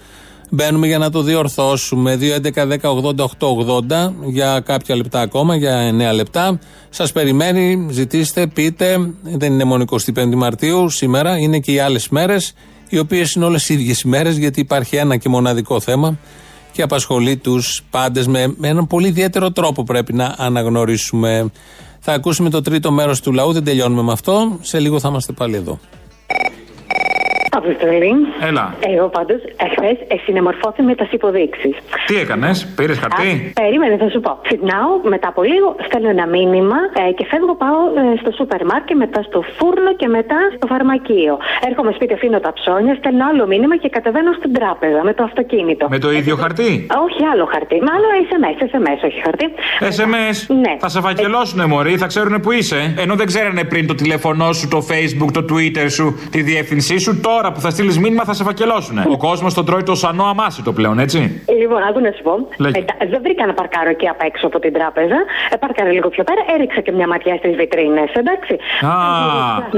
Speaker 2: μπαίνουμε για να το διορθώσουμε. 2.11.10.80.880 για κάποια λεπτά ακόμα, για 9 λεπτά. Σας περιμένει, ζητήστε, πείτε. Δεν είναι μόνο 25 Μαρτίου σήμερα, είναι και οι άλλες μέρες, οι οποίες είναι όλες ίδιες ημέρε, γιατί υπάρχει ένα και μοναδικό θέμα και απασχολεί τους πάντες με, με έναν πολύ ιδιαίτερο τρόπο πρέπει να αναγνωρίσουμε. Θα ακούσουμε το τρίτο μέρος του λαού, δεν τελειώνουμε με αυτό. Σε λίγο θα είμαστε πάλι εδώ.
Speaker 41: Αποστολή.
Speaker 14: Έλα.
Speaker 41: Εγώ πάντως εχθές συνεμορφώθη με τι υποδείξεις.
Speaker 14: Τι έκανες, πήρες χαρτί;
Speaker 41: Περίμενε, θα σου πω. Ξυπνάω, μετά από λίγο στέλνω ένα μήνυμα ε, και φεύγω, πάω ε, στο σούπερ μάρκετ, μετά στο φούρνο και μετά στο φαρμακείο. Έρχομαι σπίτι, αφήνω τα ψώνια, στέλνω άλλο μήνυμα και κατεβαίνω στην τράπεζα με το αυτοκίνητο.
Speaker 14: Με το ίδιο χαρτί;
Speaker 41: Όχι άλλο χαρτί, μάλλον SMS, SMS, όχι χαρτί.
Speaker 14: SMS;
Speaker 41: Ναι.
Speaker 14: Θα σε φακελώσουνε, Μωρή, θα ξέρουν που είσαι. Ενώ δεν ξέρανε πριν το τηλέφωνό σου, το Facebook, το Twitter σου, τη διεύθυνσή σου, τώρα που θα στείλεις μήνυμα θα σε φακελώσουνε. Ο κόσμος τον τρώει το σανό αμάσιτο πλέον, έτσι.
Speaker 41: Λοιπόν, άκου να σου πω.
Speaker 14: Λέγε.
Speaker 41: Ε, τα- δεν βρήκα να παρκάρω εκεί απ' έξω από την τράπεζα. Ε, πάρκαρα λίγο πιο πέρα, έριξα και μια ματιά στις βιτρίνες, εντάξει.
Speaker 14: Α.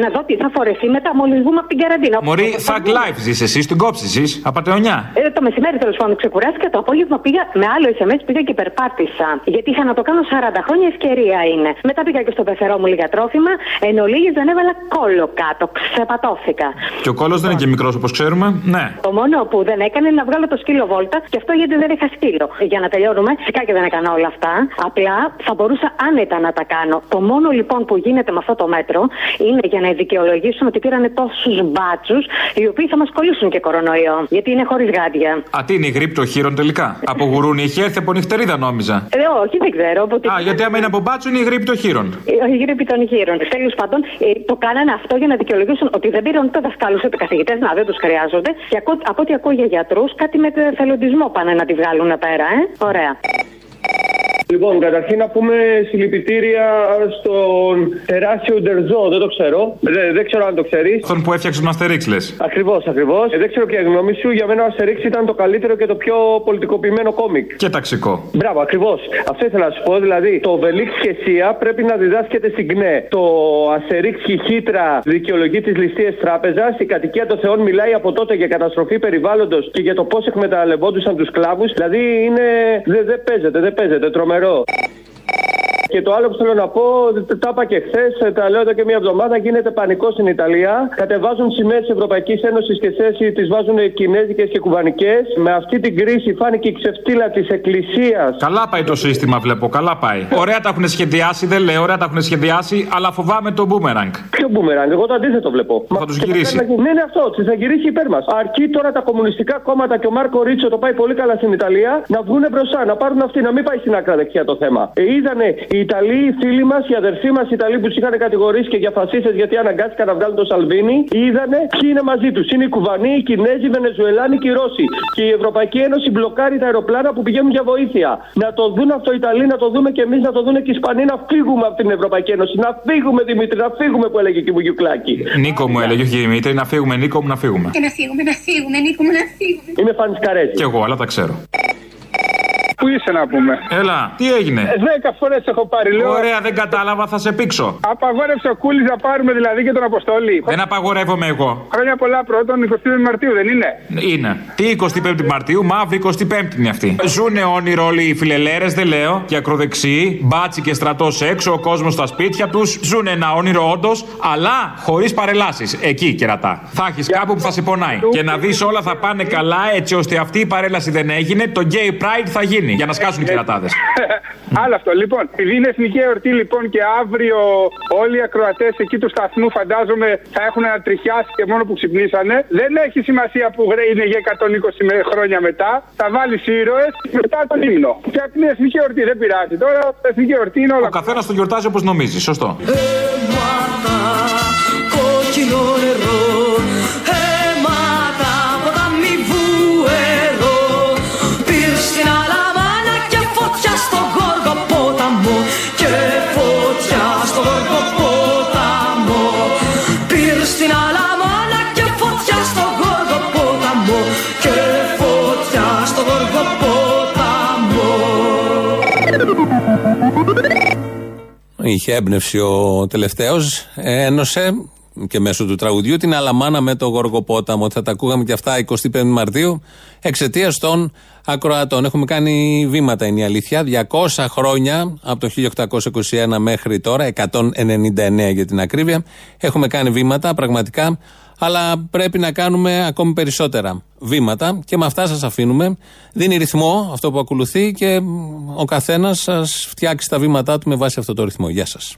Speaker 41: Να δω τι θα φορεθεί μετά μόλις βγούμε από την καραντίνα.
Speaker 14: Μωρή, thug life ζεις εσύ, την κόψει εσύ, απαταιωνιά.
Speaker 41: Ε, το μεσημέρι τέλος πάντων ξεκουράστηκα. Το απόγευμα πήγα με άλλο SMS, πήγα και περπάτησα. Γιατί είχα να το κάνω 40 χρόνια, ευκαιρία είναι. Μετά πήγα και στο πεθερό μου λίγα τρόφιμα. Εν ολίγης δεν έβαλα κόλλο κάτω. Ξεπατώθηκα.
Speaker 14: Και ο κόλο δεν είναι και μικρός όπως ξέρουμε. Ναι.
Speaker 41: Το μόνο που δεν έκανε είναι να βγάλω το σκύλο βόλτα και αυτό γιατί δεν είχα σκύλο. Για να τελειώνουμε, φυσικά και δεν έκανα όλα αυτά. Απλά θα μπορούσα άνετα να τα κάνω. Το μόνο λοιπόν που γίνεται με αυτό το μέτρο είναι για να δικαιολογήσουν ότι πήραν τόσους μπάτσους οι οποίοι θα μας κολλήσουν και κορονοϊό. Γιατί είναι χωρίς γάντια.
Speaker 14: Α, τι είναι η γρήπη των χείρων τελικά; Από γουρούνι έχει έρθει από νυχτερίδα νόμιζα.
Speaker 41: Ε, όχι, δεν ξέρω. Οπότε...
Speaker 14: Α, γιατί άμα είναι από μπάτσο είναι η γρήπη των χείρων.
Speaker 41: Η γρήπη των χείρων. Τέλος πάντων, ε, το κάνανε αυτό για να δικαιολογήσουν ότι δεν πήραν ούτε δασκάλους ούτε καθηγητές, να δεν τους χρειάζονται. Και ακού, από ό,τι ακούω για γιατρούς, κάτι με το εθελοντισμό πάνε να τη βγάλουν πέρα, ε. Ωραία.
Speaker 42: Λοιπόν, καταρχήν να πούμε συλληπιτήρια στον τεράστιο Ντερζό. Δεν το ξέρω. Δεν, δεν ξέρω αν το ξέρεις.
Speaker 14: Αυτόν που έφτιαξες τον Αστερίξ, λες.
Speaker 42: Ακριβώς, ακριβώς. Ε, δεν ξέρω ποια είναι η γνώμη σου. Για μένα ο Αστερίξ ήταν το καλύτερο και το πιο πολιτικοποιημένο κόμικ.
Speaker 14: Και ταξικό.
Speaker 42: Μπράβο, ακριβώς. Αυτό ήθελα να σου πω. Δηλαδή, το Βελίξ και Σία πρέπει να διδάσκεται στην ΚΝΕ. Το Αστερίξ και η Χίτρα δικαιολογεί τις ληστείες τράπεζας. Η κατοικία των Θεών μιλάει από τότε για καταστροφή περιβάλλοντος και για το πώς εκμεταλλευόντουσαν τους σκλάβους. Δηλαδή, είναι. Δεν δεν παίζεται, δεν παίζεται. Τρομερό. ろう。Και το άλλο που θέλω να πω, τα είπα και χθες, τα λέω εδώ και μια εβδομάδα, γίνεται πανικός στην Ιταλία. Κατεβάζουν σημαίες της Ευρωπαϊκής Ένωσης και θέση τις βάζουν κινέζικες και κουβανικές. Με αυτή την κρίση φάνηκε η ξεφτύλα της Εκκλησίας.
Speaker 14: Καλά πάει το σύστημα, βλέπω. Καλά πάει. Ωραία τα έχουν σχεδιάσει, δεν λέω, ωραία τα έχουν σχεδιάσει, αλλά φοβάμαι το boomerang.
Speaker 42: Ποιο μπούμεραγκ, εγώ το αντίθετο βλέπω.
Speaker 14: Θα τους γυρίσει.
Speaker 42: Ναι, ναι, αυτό, θα γυρίσει υπέρ μας. Αρκεί τώρα τα κομμουνιστικά κόμματα και ο Μάρκο Ρίτσο το πάει πολύ καλά στην Ιταλία να βγουν μπροστά, να πάρουν αυτοί, να μην πάει στην άκρα δεξιά το θέμα. Ε, είδανε οι Ιταλοί, οι φίλοι μας, οι αδερφοί μας, οι Ιταλοί που τους είχαν κατηγορήσει και για φασίστες γιατί αναγκάστηκαν να βγάλουν το Σαλβίνι, είδανε ποιοι είναι μαζί τους. Είναι οι Κουβανοί, οι Κινέζοι, οι Βενεζουελάνοι και οι Ρώσοι. Και η Ευρωπαϊκή Ένωση μπλοκάρει τα αεροπλάνα που πηγαίνουν για βοήθεια. Να το δουν αυτό οι Ιταλοί, να το δούμε και εμείς, να το δουν και οι Ισπανοί, να φύγουμε από την Ευρωπαϊκή Ένωση. Να φύγουμε, Δημήτρη, να φύγουμε που έλεγε και η Βουγιουκλάκη.
Speaker 14: Νίκο μου έλεγε, όχι Δημήτρη, να φύγουμε, Νίκο μου να φύγουμε.
Speaker 43: Και να φύγουμε, να φύγουμε, Νίκο μου, να φύγουμε.
Speaker 42: Είμαι φανη Καρέζης.
Speaker 14: Κι εγώ, αλλά τα ξέρω.
Speaker 44: Πού είσαι να πούμε;
Speaker 14: Έλα, τι έγινε;
Speaker 44: Ε, Δέκα φορές έχω πάρει, λέω.
Speaker 14: Ωραία, δεν κατάλαβα, θα σε πήξω.
Speaker 44: Απαγόρευσε ο Κούλης να πάρουμε δηλαδή και τον Αποστόλη.
Speaker 14: Δεν απαγορεύομαι εγώ.
Speaker 44: Χρόνια πολλά πρώτον, 25 Μαρτίου δεν είναι;
Speaker 14: Είναι. Τι 25η Μαρτίου, μαύρη 25η είναι αυτή. Ζούνε όνειρο όλοι οι φιλελέρες, δεν λέω, και ακροδεξιοί, μπάτσι και στρατός έξω, ο κόσμος στα σπίτια τους. Ζούνε ένα όνειρο όντως, αλλά χωρίς παρελάσεις. Εκεί κερατά. Θα έχεις κάπου που θα σε πονάει. Και να δεις όλα θα πάνε καλά έτσι ώστε αυτή η παρέλαση δεν έγινε, το gay pride θα γίνει. Για να σκάσουν οι κερατάδε.
Speaker 44: Άλλο αυτό. Λοιπόν, επειδή είναι εθνική εορτή λοιπόν και αύριο όλοι οι ακροατές εκεί του σταθμού φαντάζομαι θα έχουν ανατριχιάσει και μόνο που ξυπνήσανε. Δεν έχει σημασία που γρέ- είναι για 120 με- χρόνια μετά. Θα βάλεις ήρωες μετά τον ύμνο. Και αυτή είναι εθνική εορτή, δεν πειράζει. Τώρα εθνική εορτή είναι όλα.
Speaker 14: Ο καθένας το γιορτάζει όπως νομίζει, σωστό.
Speaker 28: κόκκινο νερό
Speaker 45: είχε έμπνευση ο τελευταίος, ένωσε και μέσω του τραγουδιού την Αλαμάνα με το Γοργοπόταμο. Θα τα ακούγαμε και αυτά 25 Μαρτίου εξαιτίας των ακροατών. Έχουμε κάνει βήματα, είναι η αλήθεια. 200 χρόνια από το 1821 μέχρι τώρα, 199 για την ακρίβεια, έχουμε κάνει βήματα πραγματικά. Αλλά πρέπει να κάνουμε ακόμη περισσότερα βήματα και με αυτά σας αφήνουμε. Δίνει ρυθμό αυτό που ακολουθεί και ο καθένας σας φτιάξει τα βήματά του με βάση αυτό το ρυθμό. Γεια σας.